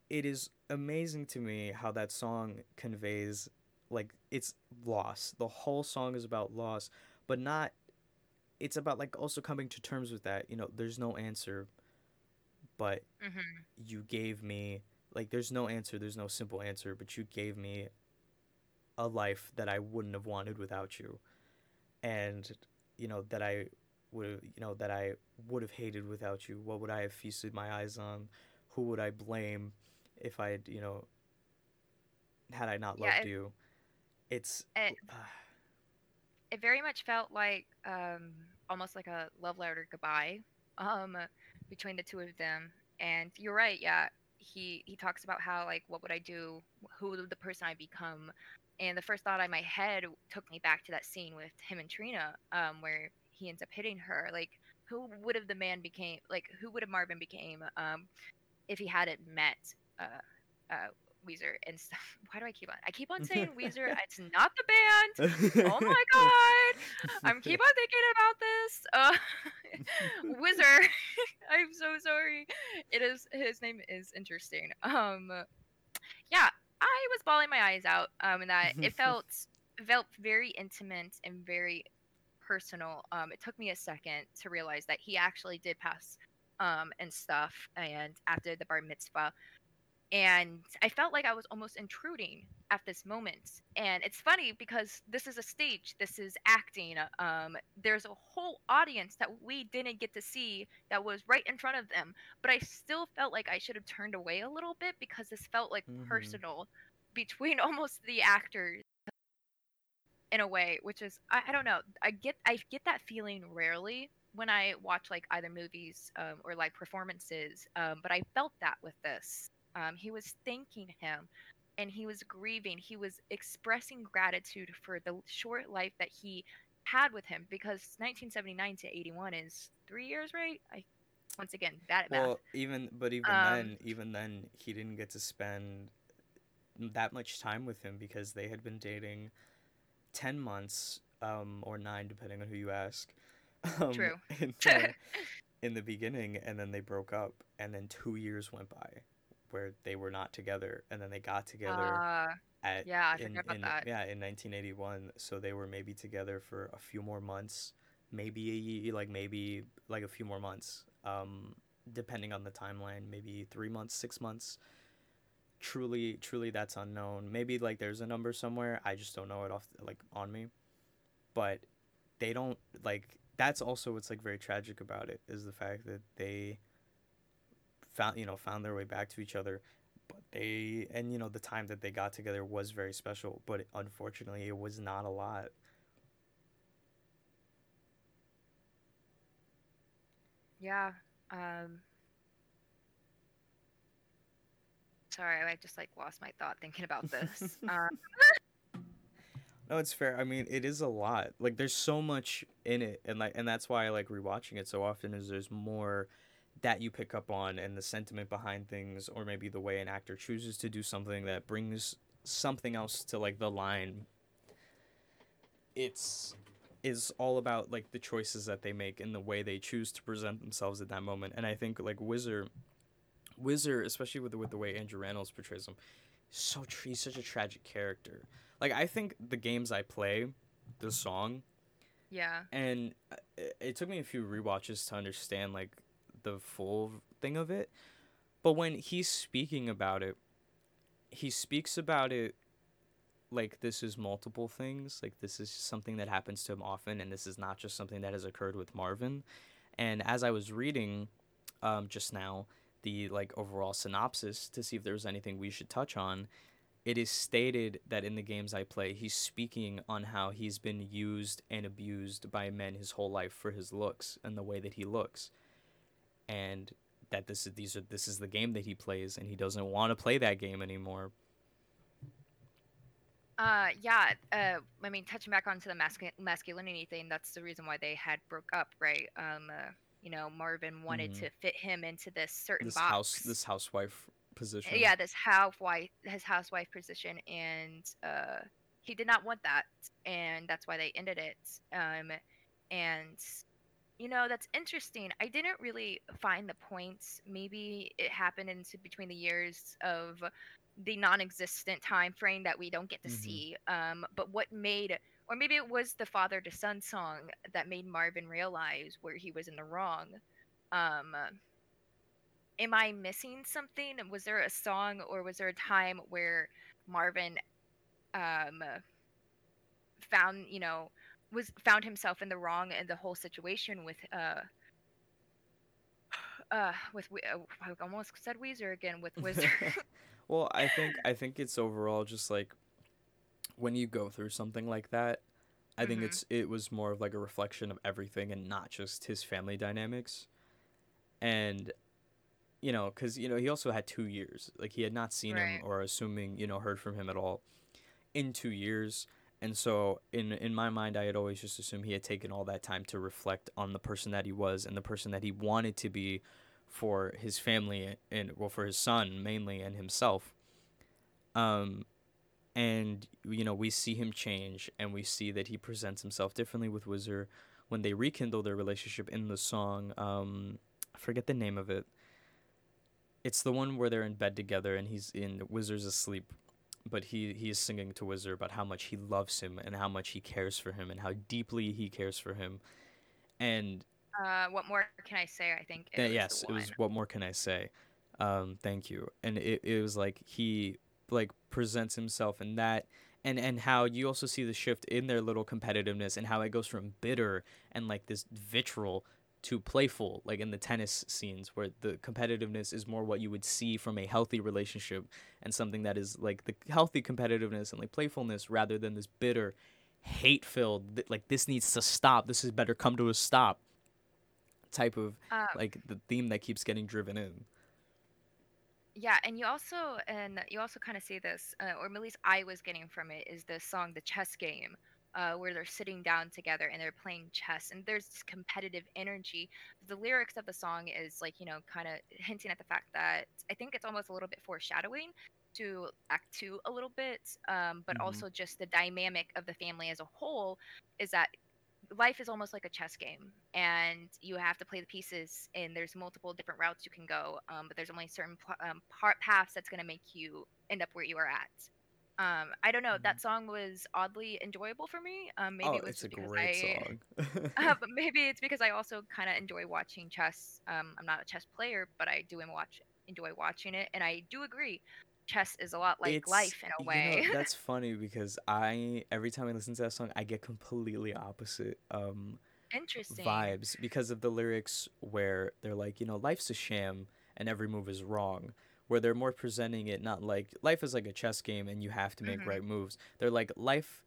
It is amazing to me how that song conveys like it's loss. The whole song is about loss but not it's about like also coming to terms with that. You know there's no answer but mm-hmm. you gave me like there's no answer there's no simple answer but you gave me a life that i wouldn't have wanted without you. And you know that i would have you know that i would have hated without you. What would i have feasted my eyes on? Who would i blame if i had you know had i not loved it, you? It's it, uh, it very much felt like um almost like a love letter goodbye. Um between the two of them and you're right yeah he he talks about how like what would I do, who would the person I become, and the first thought in my head took me back to that scene with him and Trina, um, where he ends up hitting her. Like, who would have the man became? Like, who would have Marvin became um, if he hadn't met uh, uh, Weezer and stuff. Why do I keep on? I keep on saying Weezer. it's not the band. Oh my god! I'm keep on thinking about this. Uh, Whizzer. I'm so sorry. It is his name is interesting. Um, yeah, I was bawling my eyes out. Um, and that it felt felt very intimate and very personal. Um, it took me a second to realize that he actually did pass um, and stuff. And after the bar mitzvah, and I felt like I was almost intruding at this moment. And it's funny because this is a stage, this is acting. Um, there's a whole audience that we didn't get to see that was right in front of them, but I still felt like I should have turned away a little bit because this felt like mm-hmm. personal between almost the actors in a way, which is I, I, don't know. I get I get that feeling rarely when I watch like either movies um, or like performances, um, but I felt that with this. Um, he was thanking him and he was grieving. He was expressing gratitude for the short life that he had with him because 1979 to 81 is three years, right? I once again bad at well, math. even but even um, then, even then, he didn't get to spend that much time with him because they had been dating ten months um, or nine, depending on who you ask. Um, True. In the, in the beginning, and then they broke up, and then two years went by where they were not together and then they got together uh, at yeah I in, forgot about in, that. yeah in 1981 so they were maybe together for a few more months maybe like maybe like a few more months um depending on the timeline maybe 3 months 6 months. Truly truly that's unknown. Maybe like there's a number somewhere I just don't know it off like on me. But they don't like that's also what's like very tragic about it is the fact that they found you know found their way back to each other but they and you know the time that they got together was very special but unfortunately it was not a lot Yeah. Um sorry, I just like lost my thought thinking about this. Um no it's fair i mean it is a lot like there's so much in it and like and that's why i like rewatching it so often is there's more that you pick up on and the sentiment behind things or maybe the way an actor chooses to do something that brings something else to like the line. It's is all about like the choices that they make and the way they choose to present themselves at that moment. And i think like Whizzer Whizzer especially with the, with the way andrew rannells portrays him so tr- he's such a tragic character. Like i think the games i play the song yeah. and uh, it, it took me a few rewatches to understand like the full thing of it. But when he's speaking about it he speaks about it like this is multiple things like this is something that happens to him often and this is not just something that has occurred with marvin. And as i was reading um, just now the like overall synopsis to see if there was anything we should touch on it is stated that in the games i play he's speaking on how he's been used and abused by men his whole life for his looks and the way that he looks and that this is these are this is the game that he plays and he doesn't want to play that game anymore Uh yeah, uh I mean touching back onto the mascu- masculinity thing, that's the reason why they had broke up, right? Um uh, you know, Marvin wanted Mhm. to fit him into this certain this box. house this housewife position yeah this housewife his housewife position and uh he did not want that and that's why they ended it um and you know that's interesting i didn't really find the points maybe it happened into between the years of the non-existent time frame that we don't get to Mhm. see um but what made or maybe it was the father to son song that made marvin realize where he was in the wrong um am I missing something? Was there a song or was there a time where Marvin um found, you know, was found himself in the wrong in the whole situation with uh uh with uh, I almost said Weezer again with Whizzer. well i think i think it's overall just like when you go through something like that i think Mhm. it's it was more of like a reflection of everything and not just his family dynamics and you know because you know he also had two years like he had not seen Right. him or assuming you know heard from him at all in two years and so in in my mind i had always just assumed he had taken all that time to reflect on the person that he was and the person that he wanted to be for his family and well for his son mainly and himself. Um and you know we see him change and we see that he presents himself differently with Whizzer when they rekindle their relationship in the song um I forget the name of it. It's the one where they're in bed together and he's in Whizzer's asleep but he he is singing to Whizzer about how much he loves him and how much he cares for him and how deeply he cares for him and uh what more can I say? I think it yes, it was. What more can I say? Um, thank you. And it, it was like he like presents himself in that, and and how you also see the shift in their little competitiveness and how it goes from bitter and like this vitriol to playful, like in the tennis scenes where the competitiveness is more what you would see from a healthy relationship and something that is like the healthy competitiveness and like playfulness rather than this bitter, hate filled like this needs to stop. This is better come to a stop type of Uh, like the theme that keeps getting driven in. Yeah, and you also and you also kind of see this, uh, or at least I was getting from it, is the song "The Chess Game," uh, where they're sitting down together and they're playing chess, and there's this competitive energy. The lyrics of the song is like you know kind of hinting at the fact that I think it's almost a little bit foreshadowing to Act Two a little bit, um, but Mhm. also just the dynamic of the family as a whole is that life is almost like a chess game and you have to play the pieces and there's multiple different routes you can go um, but there's only certain um, part paths that's going to make you end up where you are at um, i don't know that song was oddly enjoyable for me um, maybe oh, it was it's a because great I, song. uh, but maybe it's because i also kind of enjoy watching chess um, i'm not a chess player but i do watch enjoy watching it and i do agree chess is a lot like It's- life in a you way. know, that's funny because I every time I listen to that song, I get completely opposite um interesting. vibes because of the lyrics where they're like, you know, life's a sham and every move is wrong where they're more presenting it not like life is like a chess game and you have to make Mhm. right moves. They're like life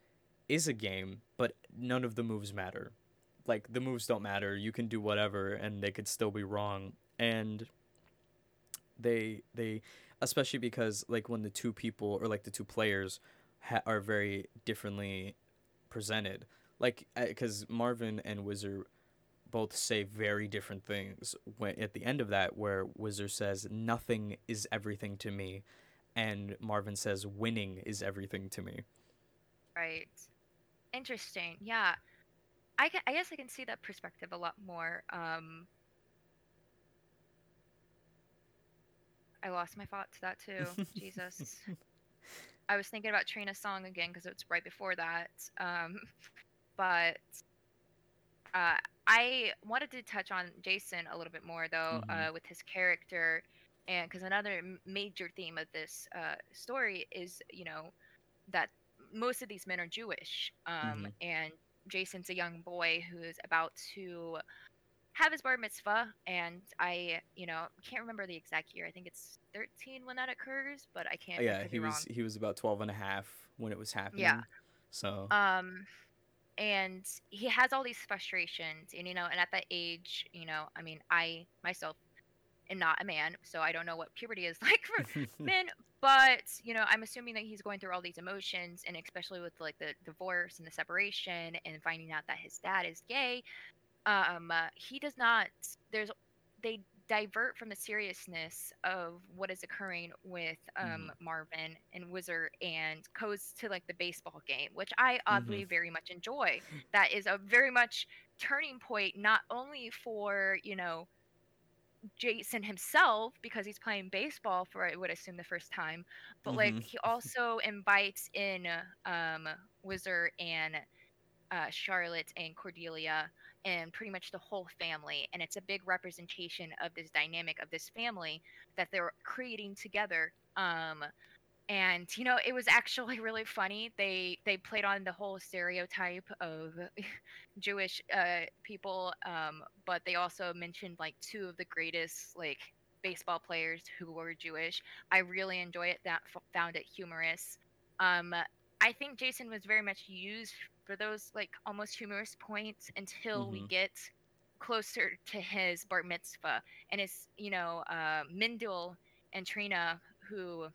is a game but none of the moves matter. Like the moves don't matter. You can do whatever and they could still be wrong. And they they especially because like when the two people or like the two players ha- are very differently presented. Like because marvin and whizzer both say very different things when at the end of that where whizzer says nothing is everything to me and marvin says winning is everything to me Right. Interesting. Yeah. I, ca- I guess I can see that perspective a lot more. Um, I lost my thought to that too. Jesus. I was thinking about Trina's song again because it's right before that. Um, but uh, I wanted to touch on Jason a little bit more though, Mhm. uh, with his character, and because another major theme of this uh, story is, you know, that most of these men are Jewish, um, Mhm. and Jason's a young boy who is about to have his bar mitzvah, and I, you know, can't remember the exact year. I think it's 13 when that occurs, but I can't. Yeah he was wrong. he was about 12 and a half when it was happening Yeah. so um and he has all these frustrations and you know and at that age you know i mean i myself am not a man so i don't know what puberty is like for men but you know i'm assuming that he's going through all these emotions and especially with like the divorce and the separation and finding out that his dad is gay um uh, he does not there's they divert from the seriousness of what is occurring with um marvin and whizzer and goes to like the baseball game which i oddly very much enjoy. That is a very much turning point not only for you know Jason himself because he's playing baseball for I would assume the first time, but like Mhm. he also invites in um Whizzer and uh, Charlotte and Cordelia and pretty much the whole family, and it's a big representation of this dynamic of this family that they're creating together. Um, and you know it was actually really funny. They they played on the whole stereotype of Jewish uh, people, um, but they also mentioned like two of the greatest like baseball players who were Jewish. I really enjoy it. That found it humorous. Um, I think Jason was very much used for those like almost humorous points until we Mhm. get closer to his bar mitzvah, and it's you know uh, Mendel and Trina who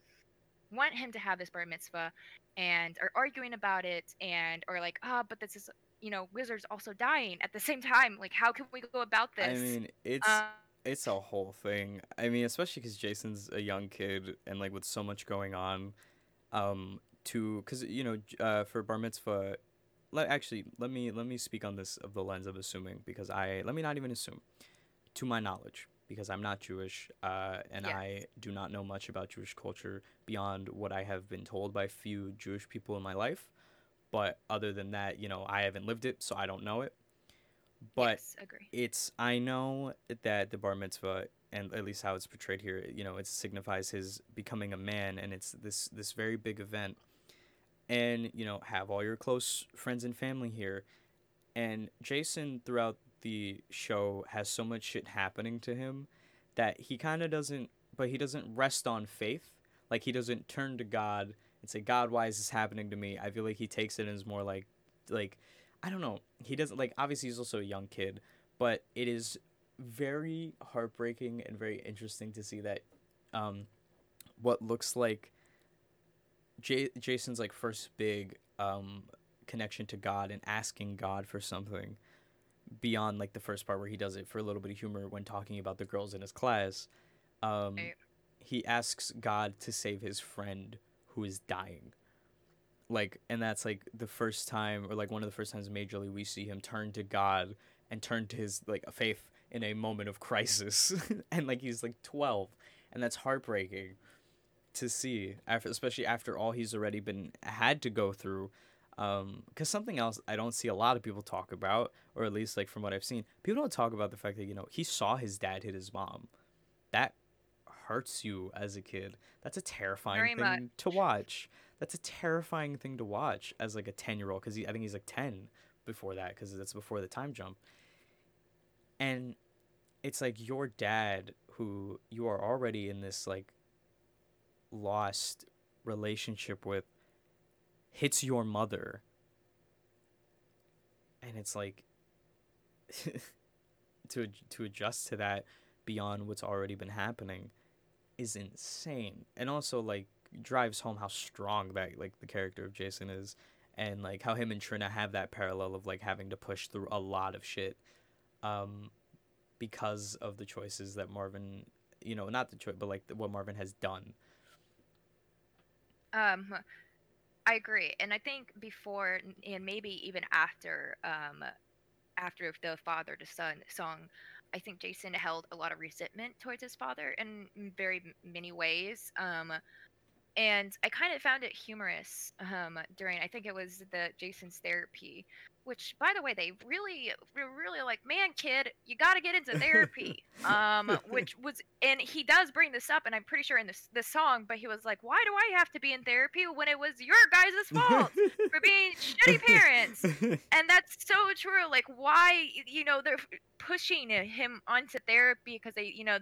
want him to have this bar mitzvah and are arguing about it and are like ah but this is you know whizzers also dying at the same time like how can we go about this i mean it's Um, it's a whole thing. I mean, especially because Jason's a young kid and like with so much going on, um, to because you know uh, for bar mitzvah, let actually let me let me speak on this of the lens of assuming because I let me not even assume, to my knowledge because I'm not Jewish, uh, and. I do not know much about Jewish culture beyond what I have been told by few Jewish people in my life. But other than that, you know, I haven't lived it, so I don't know it. But yes, agree it's I know that the bar mitzvah and at least how it's portrayed here, you know, it signifies his becoming a man and it's this this very big event. And, you know, have all your close friends and family here. And Jason throughout the show has so much shit happening to him that he kind of doesn't but he doesn't rest on faith. Like he doesn't turn to God and say, "God, why is this happening to me?" I feel like he takes it as more like like I don't know. He doesn't like obviously he's also a young kid, but it is very heartbreaking and very interesting to see that um what looks like J- Jason's like first big um connection to God and asking God for something beyond like the first part where he does it for a little bit of humor when talking about the girls in his class. Um Right. he asks God to save his friend who is dying like and that's like the first time or like one of the first times majorly we see him turn to god and turn to his like faith in a moment of crisis and like he's like 12 and that's heartbreaking to see after especially after all he's already been had to go through um because something else i don't see a lot of people talk about or at least like from what i've seen people don't talk about the fact that you know he saw his dad hit his mom. That hurts you as a kid. That's a terrifying Very thing to watch. That's a terrifying thing to watch as like a 10 year old because i think he's like 10 before that because that's before the time jump. And it's like your dad who you are already in this like lost relationship with hits your mother. And it's like to to adjust to that beyond what's already been happening is insane. And also like drives home how strong that like the character of Jason is and like how him and Trina have that parallel of like having to push through a lot of shit um because of the choices that Marvin you know not the choice but like what Marvin has done um I agree, and I think before and maybe even after, um, after the father to son song, I think Jason held a lot of resentment towards his father in very many ways. Um, and I kind of found it humorous um, during I think it was the Jason's therapy, which by the way they really really like man kid you got to get into therapy, um, which was and he does bring this up and I'm pretty sure in this the song, but he was like why do I have to be in therapy when it was your guys' fault for being shitty parents, and that's so true. Like why you know they're pushing him onto therapy because they you know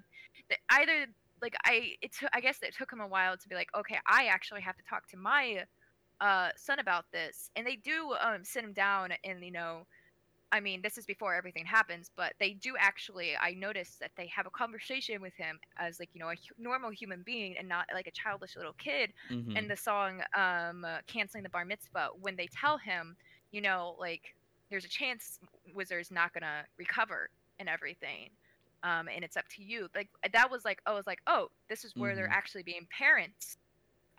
either like I it t- I guess it took him a while to be like, okay, I actually have to talk to my uh, son about this, and they do um, sit him down and you know. I mean, this is before everything happens, but they do actually. I noticed that they have a conversation with him as like you know a hu- normal human being and not like a childish little kid. mm-hmm. In the song um, uh, "Canceling the Bar Mitzvah," when they tell him, you know, like there's a chance Whizzer's not gonna recover and everything, um, and it's up to you. Like that was like, oh, I was like, oh, this is where Mhm. they're actually being parents.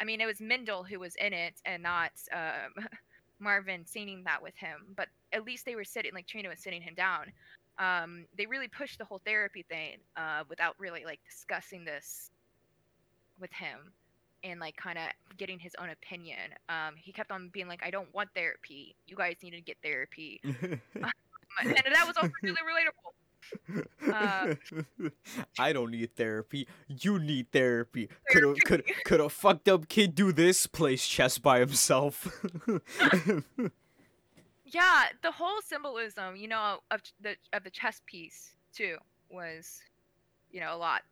I mean, it was Mendel who was in it, and not um, Marvin singing that with him. But at least they were sitting, like Trina was sitting him down. Um, they really pushed the whole therapy thing uh, without really like discussing this with him and like kind of getting his own opinion. Um, he kept on being like, I don't want therapy. You guys need to get therapy. and that was also really relatable. Uh, I don't need therapy. You need therapy. Could a could could a fucked up kid do this? Plays chess by himself. yeah the whole symbolism you know of the of the chess piece too was you know a lot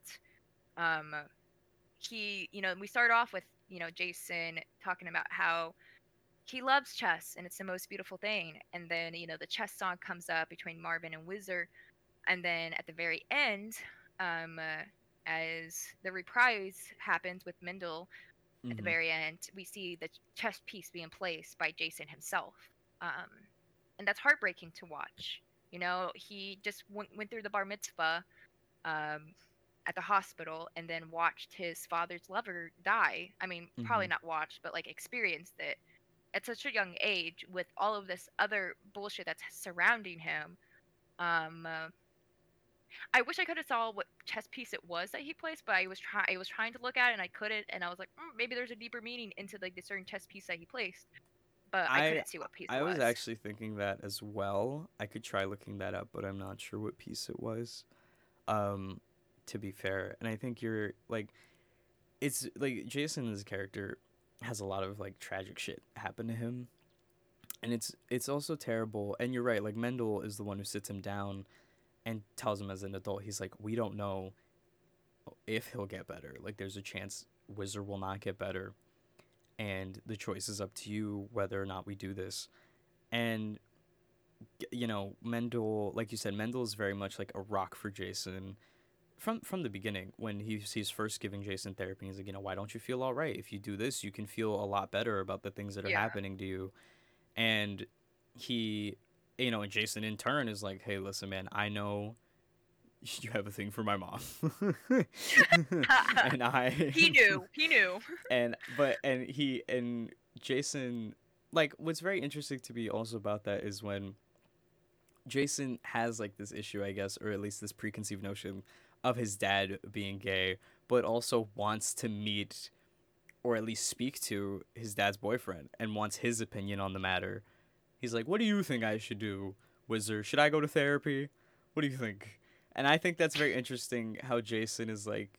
um he you know we start off with you know jason talking about how he loves chess and it's the most beautiful thing and then you know the chess song comes up between marvin and whizzer and then at the very end um uh, as the reprise happens with mendel at the Mhm. very end, we see the chess piece being placed by Jason himself. Um, and that's heartbreaking to watch. You know, he just went, went through the bar mitzvah um, at the hospital and then watched his father's lover die. I mean, probably Mhm. not watched, but like experienced it at such a young age with all of this other bullshit that's surrounding him. Um, uh, I wish I could have saw what chess piece it was that he placed, but I was trying. I was trying to look at it and I couldn't, and I was like, mm, maybe there's a deeper meaning into like the certain chess piece that he placed, but I, I- couldn't see what piece I it was I was. actually thinking that as well. I could try looking that up, but I'm not sure what piece it was. Um, to be fair, and I think you're like, it's like Jason's character has a lot of like tragic shit happen to him, and it's it's also terrible. And you're right. Like Mendel is the one who sits him down and tells him as an adult, he's like, we don't know if he'll get better. Like there's a chance Whizzer will not get better and the choice is up to you whether or not we do this. And you know, Mendel, like you said, Mendel is very much like a rock for Jason from from the beginning when he, he's first giving Jason therapy. He's like, you know, why don't you feel all right? If you do this, you can feel a lot better about the things that are Yeah. happening to you. And he, you know, and Jason in turn is like, hey, listen, man, I know you have a thing for my mom, and I he knew. He knew. and but and he and Jason like what's very interesting to me also about that is when Jason has like this issue I guess or at least this preconceived notion of his dad being gay but also wants to meet or at least speak to his dad's boyfriend and wants his opinion on the matter. He's like, "What do you think I should do, Whizzer? Should I go to therapy? What do you think?" And I think that's very interesting how Jason is like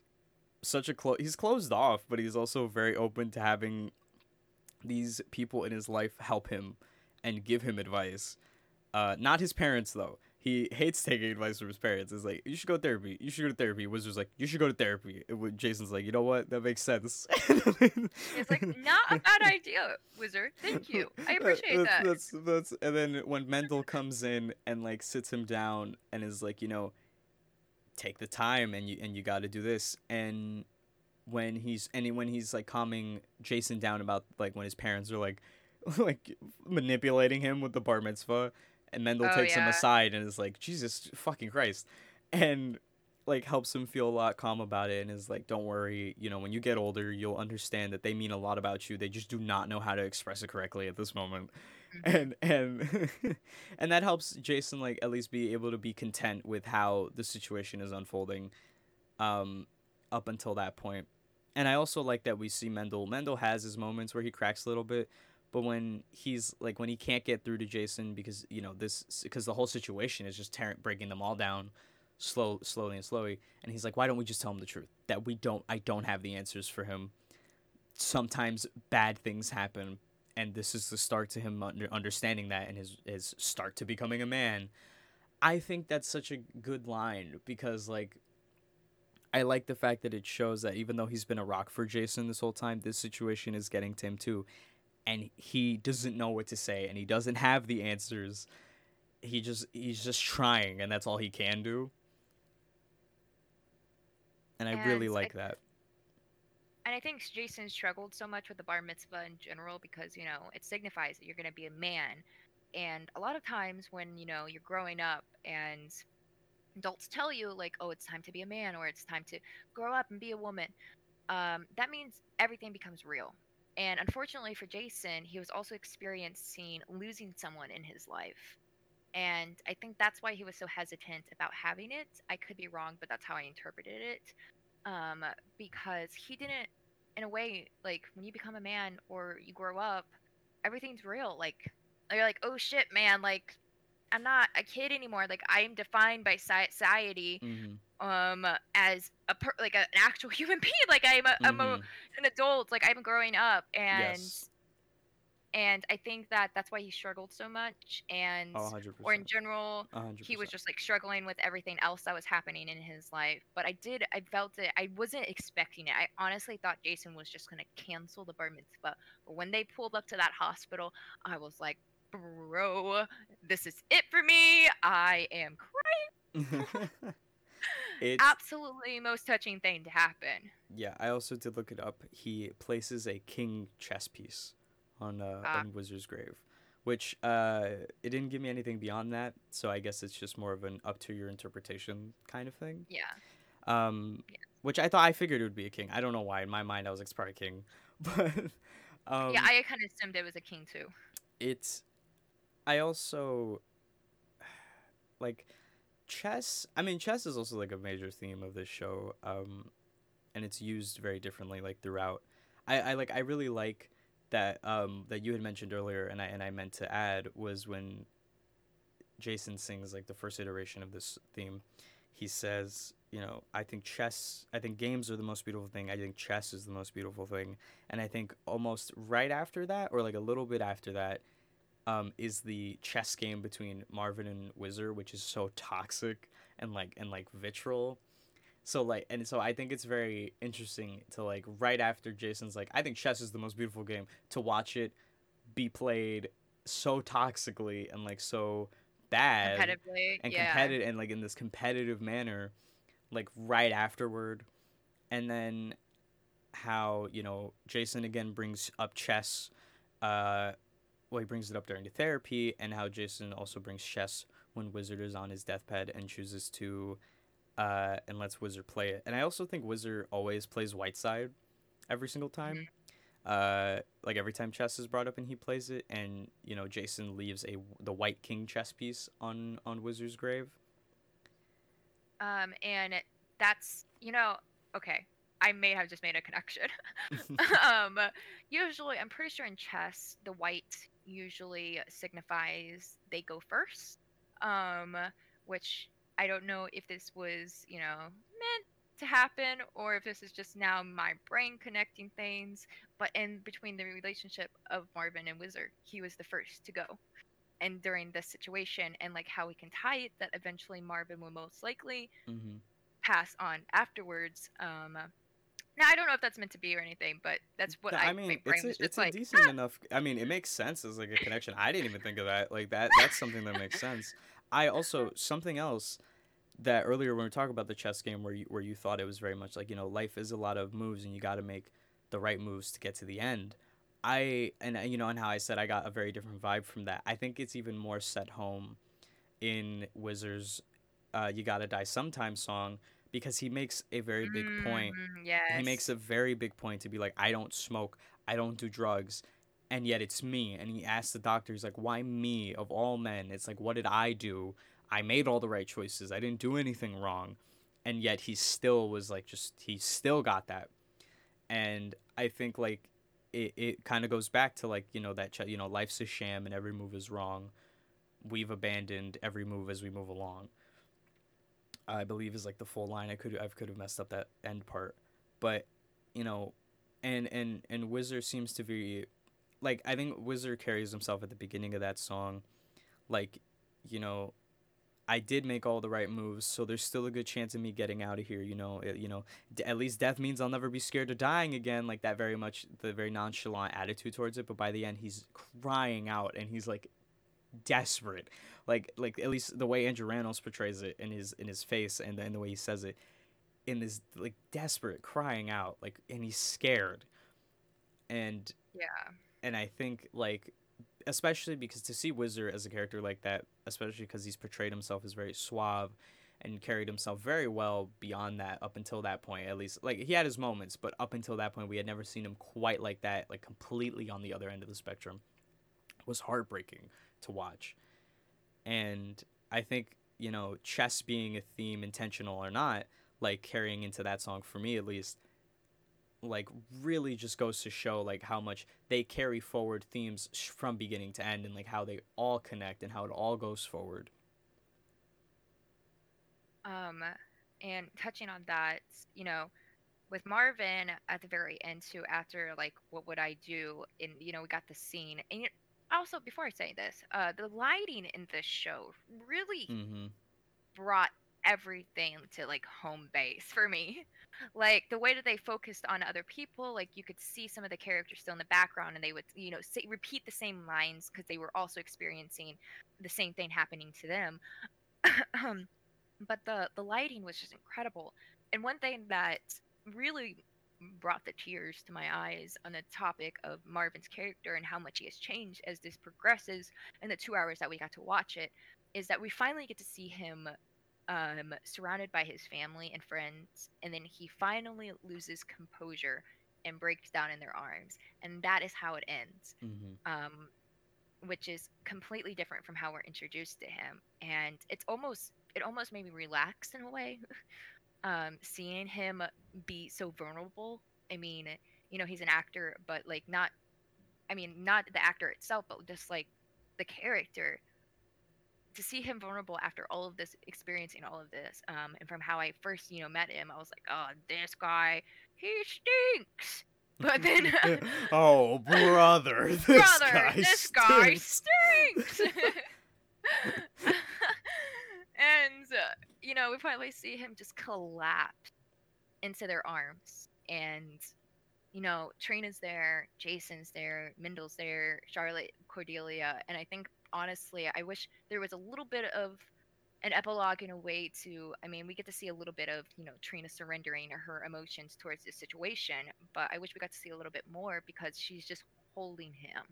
such a close he's closed off but he's also very open to having these people in his life help him and give him advice uh not his parents though he hates taking advice from his parents. It's like you should go to therapy. You should go to therapy. Whizzer's like you should go to therapy. And Jason's like you know what that makes sense. it's like not a bad idea, Whizzer. Thank you. I appreciate that's, that. That's that's and then when Mendel comes in and like sits him down and is like you know take the time and you and you got to do this and when he's and when he's like calming Jason down about like when his parents are like like manipulating him with the bar mitzvah and Mendel Oh, takes him aside and is like, Jesus fucking Christ. And like helps him feel a lot calm about it and is like, Don't worry, you know, when you get older you'll understand that they mean a lot about you. They just do not know how to express it correctly at this moment. Mhm. And and and that helps Jason like at least be able to be content with how the situation is unfolding um up until that point. And I also like that we see Mendel. Mendel has his moments where he cracks a little bit, but when he's like when he can't get through to Jason because you know this because the whole situation is just tearing breaking them all down slow slowly and slowly and he's like why don't we just tell him the truth? That we don't I don't have the answers for him. Sometimes bad things happen and this is the start to him under, understanding that and his his start to becoming a man. I think that's such a good line because like I like the fact that it shows that even though he's been a rock for Jason this whole time, this situation is getting to him too. And he doesn't know what to say and he doesn't have the answers. He just he's just trying and that's all he can do. And I really And I- like that. And I think Jason struggled so much with the bar mitzvah in general because, you know, it signifies that you're going to be a man. And a lot of times when, you know, you're growing up and adults tell you, like, oh, it's time to be a man or it's time to grow up and be a woman, um, that means everything becomes real. And unfortunately for Jason, he was also experiencing losing someone in his life. And I think that's why he was so hesitant about having it. I could be wrong, but that's how I interpreted it um, because he didn't, in a way, like when you become a man or you grow up, everything's real. Like you're like, oh shit, man, like I'm not a kid anymore. Like I am defined by soci- society hmm um as a per- like a, an actual human being. Like I'm a, I'm a, Mhm. an adult. Like I'm growing up, and Yes. and I think that that's why he struggled so much. And Oh, 100%. or in general, 100%. he was just like struggling with everything else that was happening in his life. But I did, I felt it. I wasn't expecting it. I honestly thought Jason was just gonna cancel the bar mitzvah. But when they pulled up to that hospital, I was like, bro, this is it for me. I am crying. it's Absolutely most touching thing to happen. Yeah, I also did look it up. He places a king chess piece on uh, Ah. on Whizzer's grave, which uh, it didn't give me anything beyond that. So I guess it's just more of an up to your interpretation kind of thing. Yeah. Um, Yeah. which I thought I figured it would be a king. I don't know why. In my mind, I was like, it's probably king, but um, yeah, I kind of assumed it was a king too. it's i also like chess i mean chess is also like a major theme of this show um and it's used very differently like throughout. I i like i really like that um that you had mentioned earlier and i and i meant to add was when jason sings like the first iteration of this theme he says you know i think chess i think games are the most beautiful thing. I think chess is the most beautiful thing. And i think almost right after that or like a little bit after that um, is the chess game between Marvin and Whizzer, which is so toxic and like and like vitriol. So like and so I think it's very interesting to like right after Jason's like I think chess is the most beautiful game to watch it be played so toxically and like so bad Competitively, and yeah. competitive and like in this competitive manner like right afterward and then how you know jason again brings up chess uh well he brings it up during the therapy and how jason also brings chess when whizzer is on his deathbed and chooses to uh and lets whizzer play it. And i also think whizzer always plays white side every single time. Uh like every time chess is brought up and he plays it and you know jason leaves a the white king chess piece on on whizzer's grave. Um, and that's you know, okay, I may have just made a connection. um, usually, I'm pretty sure in chess, the white usually signifies they go first. Um, which I don't know if this was you know meant to happen or if this is just now my brain connecting things. But in between the relationship of Marvin and Whizzer, he was the first to go. and during this situation and like how we can tie it that eventually Marvin will most likely Mm-hmm. pass on afterwards. Um, now I don't know if that's meant to be or anything, but that's what I, I mean, it's a, it's a like, decent "Ah!" enough. I mean, it makes sense as like a connection. I didn't even think of that. Like that. That's something that makes sense. I also something else that earlier when we were talking about the chess game where you where you thought it was very much like you know life is a lot of moves and you got to make the right moves to get to the end. I and you know and how I said I got a very different vibe from that. I think it's even more set home in Whizzers. Uh, you gotta die sometime song because he makes a very big point. Mm, Yes. he makes a very big point to be like i don't smoke i don't do drugs and yet it's me. And he asks the doctor he's like why me of all men? It's like what did i do? I made all the right choices. I didn't do anything wrong. And yet he still was like just he still got that. And i think like it, it kind of goes back to like you know that ch- you know life's a sham and every move is wrong. We've abandoned every move as we move along i believe is like the full line. I could i could have messed up that end part. But you know and and and whizzer seems to be like i think whizzer carries himself at the beginning of that song. Like you know i did make all the right moves so there's still a good chance of me getting out of here you know it, you know. D- at least death means i'll never be scared of dying again like that very much the very nonchalant attitude towards it. But by the end he's crying out and he's like desperate. Like like at least the way andrew Rannells portrays it in his in his face and then the way he says it in this like desperate crying out like and he's scared. And Yeah. and i think like especially because to see whizzer as a character like that especially because he's portrayed himself as very suave and carried himself very well beyond that up until that point at least like he had his moments but up until that point we had never seen him quite like that like completely on the other end of the spectrum. Was heartbreaking to watch and i think you know chess being a theme intentional or not like carrying into that song for me at least like really just goes to show like how much they carry forward themes from beginning to end and like how they all connect and how it all goes forward Um, and touching on that, you know, with Marvin at the very end too, after like, what would I do? And you know, we got the scene, and also before I say this, uh, the lighting in this show really mm-hmm brought everything to like home base for me. Like the way that they focused on other people, like you could see some of the characters still in the background, and they would, you know, say, repeat the same lines because they were also experiencing the same thing happening to them. Um, but the the lighting was just incredible. And one thing that really brought the tears to my eyes on the topic of Marvin's character and how much he has changed as this progresses in the two hours that we got to watch it is that we finally get to see him um, surrounded by his family and friends, and then he finally loses composure and breaks down in their arms, and that is how it ends. mm-hmm Um, which is completely different from how we're introduced to him, and it's almost it almost made me relax in a way, um, seeing him be so vulnerable. I mean, you know, he's an actor, but like not, I mean, not the actor itself, but just like the character to see him vulnerable after all of this experiencing all of this um, and from how i first you know met him i was like oh this guy he stinks but then oh brother this brother guy this guy stinks. stinks and uh, you know we finally see him just collapse into their arms and you know trina's there jason's there Mendel's there charlotte cordelia and i think honestly i wish there was a little bit of an epilogue in a way to i mean we get to see a little bit of you know trina surrendering her emotions towards this situation but i wish we got to see a little bit more because she's just holding him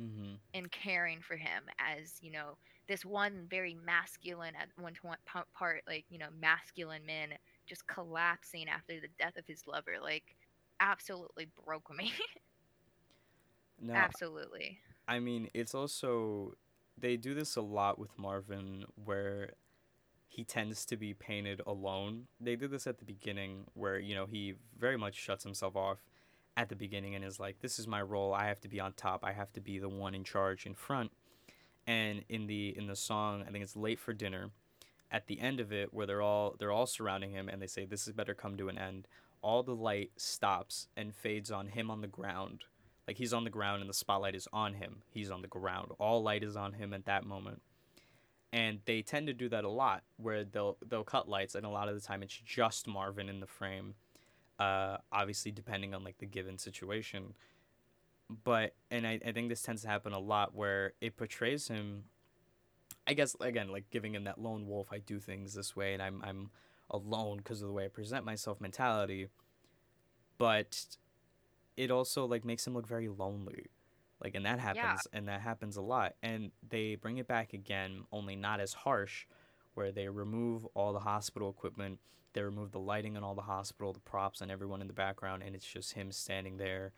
mm-hmm. and caring for him as you know this one very masculine at one to one part like you know masculine men just collapsing after the death of his lover like absolutely broke me now absolutely I mean, it's also they do this a lot with Marvin where he tends to be painted alone. They did this at the beginning where, you know, he very much shuts himself off at the beginning and is like, This is my role, I have to be on top, I have to be the one in charge in front. And in the in the song, I think it's late for dinner, at the end of it where they're all they're all surrounding him and they say, This is better come to an end, all the light stops and fades on him on the ground Like he's on the ground and the spotlight is on him. He's on the ground. All light is on him at that moment. And they tend to do that a lot where they'll they'll cut lights and a lot of the time it's just Marvin in the frame. Uh, obviously depending on like the given situation. But and I, I think this tends to happen a lot where it portrays him I guess again, like giving him that lone wolf, I do things this way and I'm I'm alone because of the way I present myself mentality. But it also like makes him look very lonely. Like and that happens Yeah. and that happens a lot. And they bring it back again, only not as harsh, where they remove all the hospital equipment, they remove the lighting in all the hospital, the props and everyone in the background, and it's just him standing there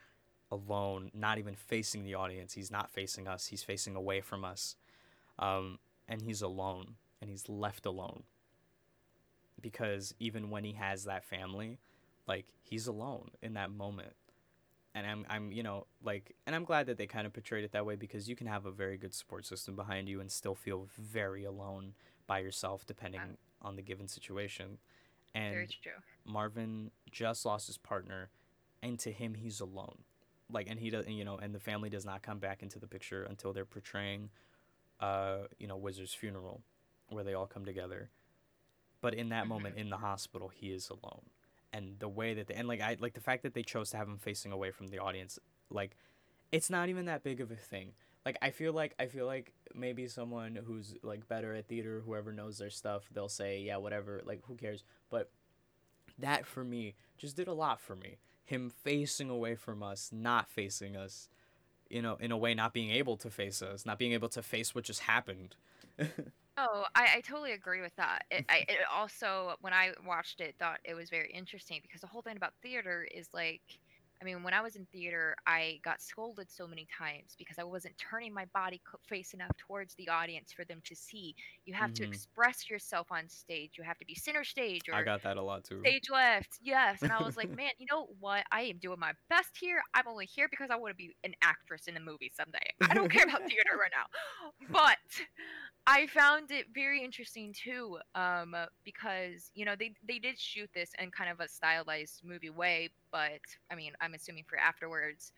alone, not even facing the audience. He's not facing us, he's facing away from us. Um, and he's alone and he's left alone. Because even when he has that family, like he's alone in that moment and I'm I'm you know like and I'm glad that they kind of portrayed it that way because you can have a very good support system behind you and still feel very alone by yourself depending on the given situation. And true. Marvin just lost his partner and to him he's alone. Like and he does you know and the family does not come back into the picture until they're portraying uh you know Whizzer's funeral where they all come together. But in that moment Mhm. in the hospital he is alone and the way that they and like I like the fact that they chose to have him facing away from the audience, like it's not even that big of a thing. Like I feel like I feel like maybe someone who's like better at theater, whoever knows their stuff, they'll say, yeah, whatever, like who cares? But that for me just did a lot for me. Him facing away from us, not facing us, you know, in a way not being able to face us, not being able to face what just happened. Oh, I, I totally agree with that. It, I it also, when I watched it, thought it was very interesting because the whole thing about theater is like, I mean, when I was in theater, I got scolded so many times because I wasn't turning my body face enough towards the audience for them to see. You have to Mhm. express yourself on stage. You have to be center stage I got that a lot too. stage left. Yes. And I was like, man, you know what? I am doing my best here. I'm only here because I want to be an actress in a movie someday. I don't care about theater right now. But I found it very interesting too, um, because you know they they did shoot this in kind of a stylized movie way, but I mean I'm assuming for afterwards.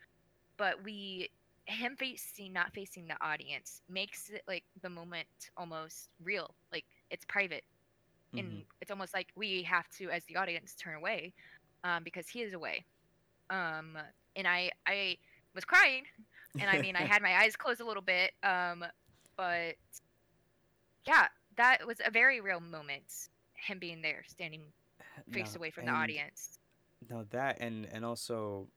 But we him facing not facing the audience makes it like the moment almost real, like it's private and Mhm. it's almost like we have to as the audience turn away um, because he is away um, and i i was crying and i mean i had my eyes closed a little bit um, but yeah that was a very real moment him being there standing face No, away from the audience No, that and and also,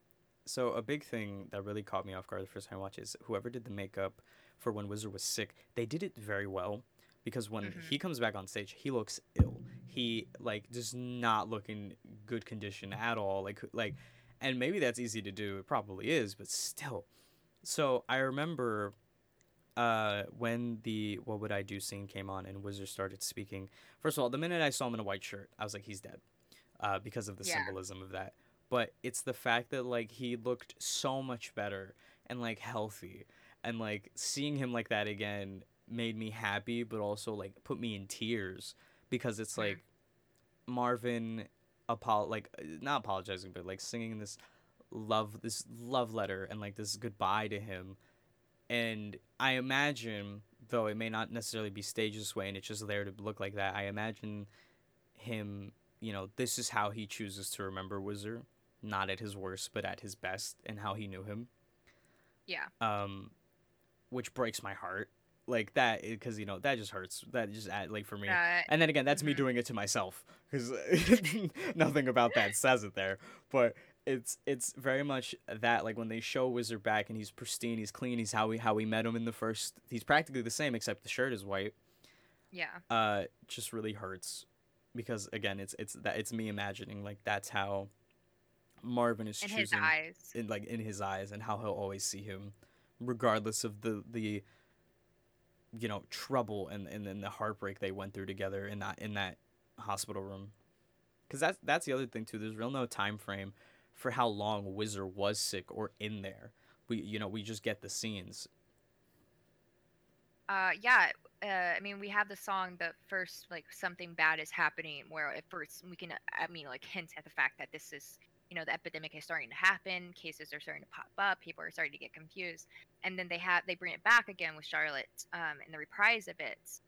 so a big thing that really caught me off guard the first time I watched is whoever did the makeup for when Whizzer was sick, they did it very well because when Mhm. he comes back on stage, he looks ill. He like does not look in good condition at all. Like like, and maybe that's easy to do. It probably is, but still. So I remember. Uh, when the what would I do scene came on and Whizzer started speaking. First of all, the minute I saw him in a white shirt, I was like, he's dead uh, because of the Yeah. symbolism of that. But it's the fact that like he looked so much better and like healthy, and like seeing him like that again made me happy, but also like put me in tears because it's Mhm. like Marvin, apo- like not apologizing, but like singing this love this love letter and like this goodbye to him and i imagine though it may not necessarily be staged this way and it's just there to look like that i imagine him you know this is how he chooses to remember whizzer not at his worst but at his best and how he knew him. Yeah. Um which breaks my heart. Like that because you know that just hurts. That just like for me. Uh, and then again, that's me Mhm. doing it to myself because nothing about that says it there. But it's it's very much that like when they show Whizzer back and he's pristine, he's clean, he's how we how we met him in the first. He's practically the same except the shirt is white. yeah Uh, just really hurts because again, it's it's that it's me imagining like that's how Marvin is in his choosing eyes in like in his eyes and how he'll always see him, regardless of the the you know trouble and and then the heartbreak they went through together in that in that hospital room. Because that's that's the other thing too. There's real no time frame for how long Whizzer was sick or in there. We you know we just get the scenes. uh yeah uh, I mean, we have the song. The first, like, something bad is happening. Where at first we can, I mean, like, hint at the fact that this is you know the epidemic is starting to happen cases are starting to pop up people are starting to get confused and then they have they bring it back again with charlotte um, and the reprise of it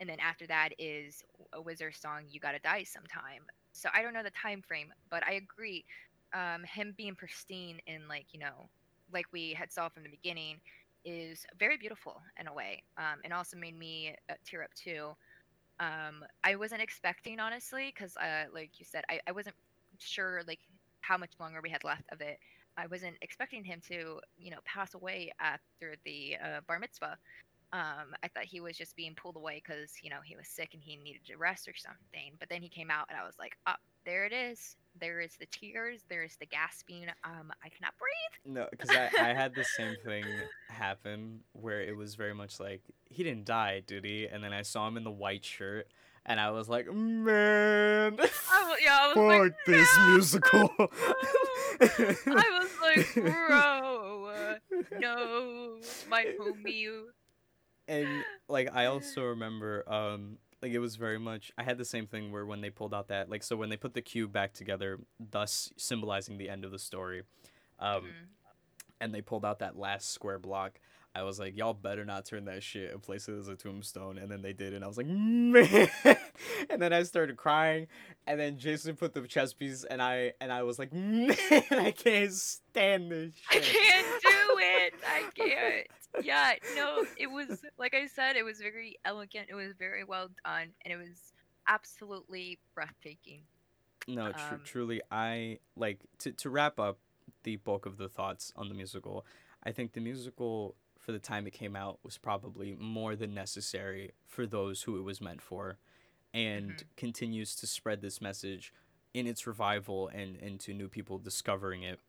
and then after that is a whizzer song you gotta die sometime so i don't know the time frame but i agree um, him being pristine and like you know like we had saw from the beginning is very beautiful in a way um, and also made me uh, tear up too um, i wasn't expecting honestly because uh, like you said I, I wasn't sure like how much longer we had left of it i wasn't expecting him to you know pass away after the uh, bar mitzvah um, I thought he was just being pulled away because you know he was sick and he needed to rest or something. But then he came out, and I was like, "Up oh, there it is. There is the tears. There is the gasping. Um, I cannot breathe." No, because I, I had the same thing happen where it was very much like he didn't die, did he? And then I saw him in the white shirt, and I was like, "Man, I, yeah, I was fuck like, this "No, musical." I was like, "Bro, no, my homie." and like I also remember um like it was very much I had the same thing where when they pulled out that like so when they put the cube back together thus symbolizing the end of the story um Mhm. and they pulled out that last square block I was like y'all better not turn that shit and place it as a tombstone and then they did and I was like man and then I started crying and then Jason put the chess piece and I and I was like man I can't stand this I can't do it. I can't. Yeah, no, it was like I said, it was very elegant. It was very well done, and it was absolutely breathtaking. No, tr- Um, truly, I like to to wrap up the bulk of the thoughts on the musical. I think the musical, for the time it came out, was probably more than necessary for those who it was meant for, and Mhm. continues to spread this message in its revival and into new people discovering it,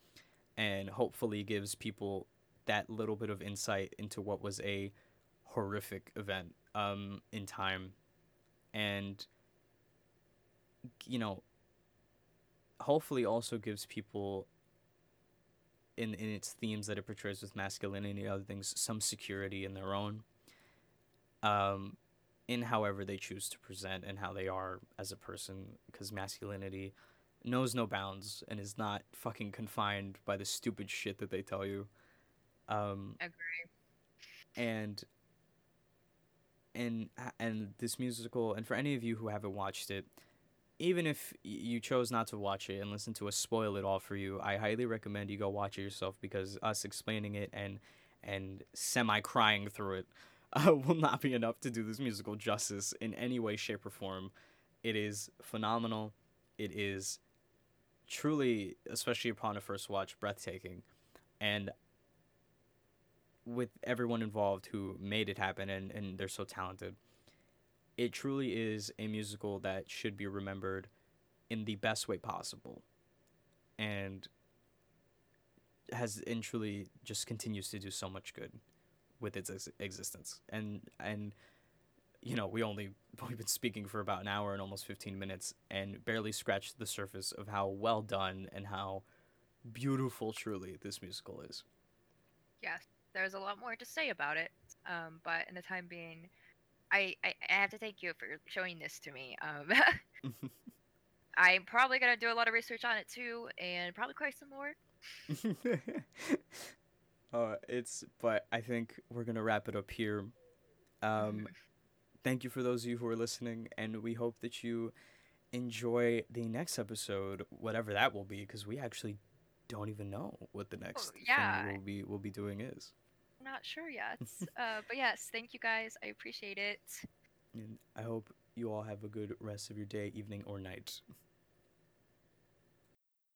and hopefully gives people that little bit of insight into what was a horrific event um in time, and you know hopefully also gives people in in its themes that it portrays with masculinity and other things some security in their own um in however they choose to present and how they are as a person because masculinity knows no bounds and is not fucking confined by the stupid shit that they tell you um Agree. and and and this musical and for any of you who haven't watched it even if you chose not to watch it and listen to us spoil it all for you i highly recommend you go watch it yourself because us explaining it and and semi crying through it uh, will not be enough to do this musical justice in any way shape or form. It is phenomenal. It is truly especially upon a first watch breathtaking. And with everyone involved who made it happen and, and they're so talented. It truly is a musical that should be remembered in the best way possible. And has and truly just continues to do so much good with its ex- existence. And and you know, we only we've been speaking for about an hour and almost 15 minutes and barely scratched the surface of how well done and how beautiful truly this musical is. Yes, there's a lot more to say about it. Um, but in the time being, I, I, I have to thank you for showing this to me. Um, I'm probably gonna do a lot of research on it too, and probably cry some more. uh, it's but I think we're gonna wrap it up here. Um, thank you for those of you who are listening, and we hope that you enjoy the next episode, whatever that will be, because we actually don't even know what the next yeah. thing we'll be we'll be doing is. Not sure yet. uh, but yes, thank you guys. I appreciate it. And I hope you all have a good rest of your day, evening, or night.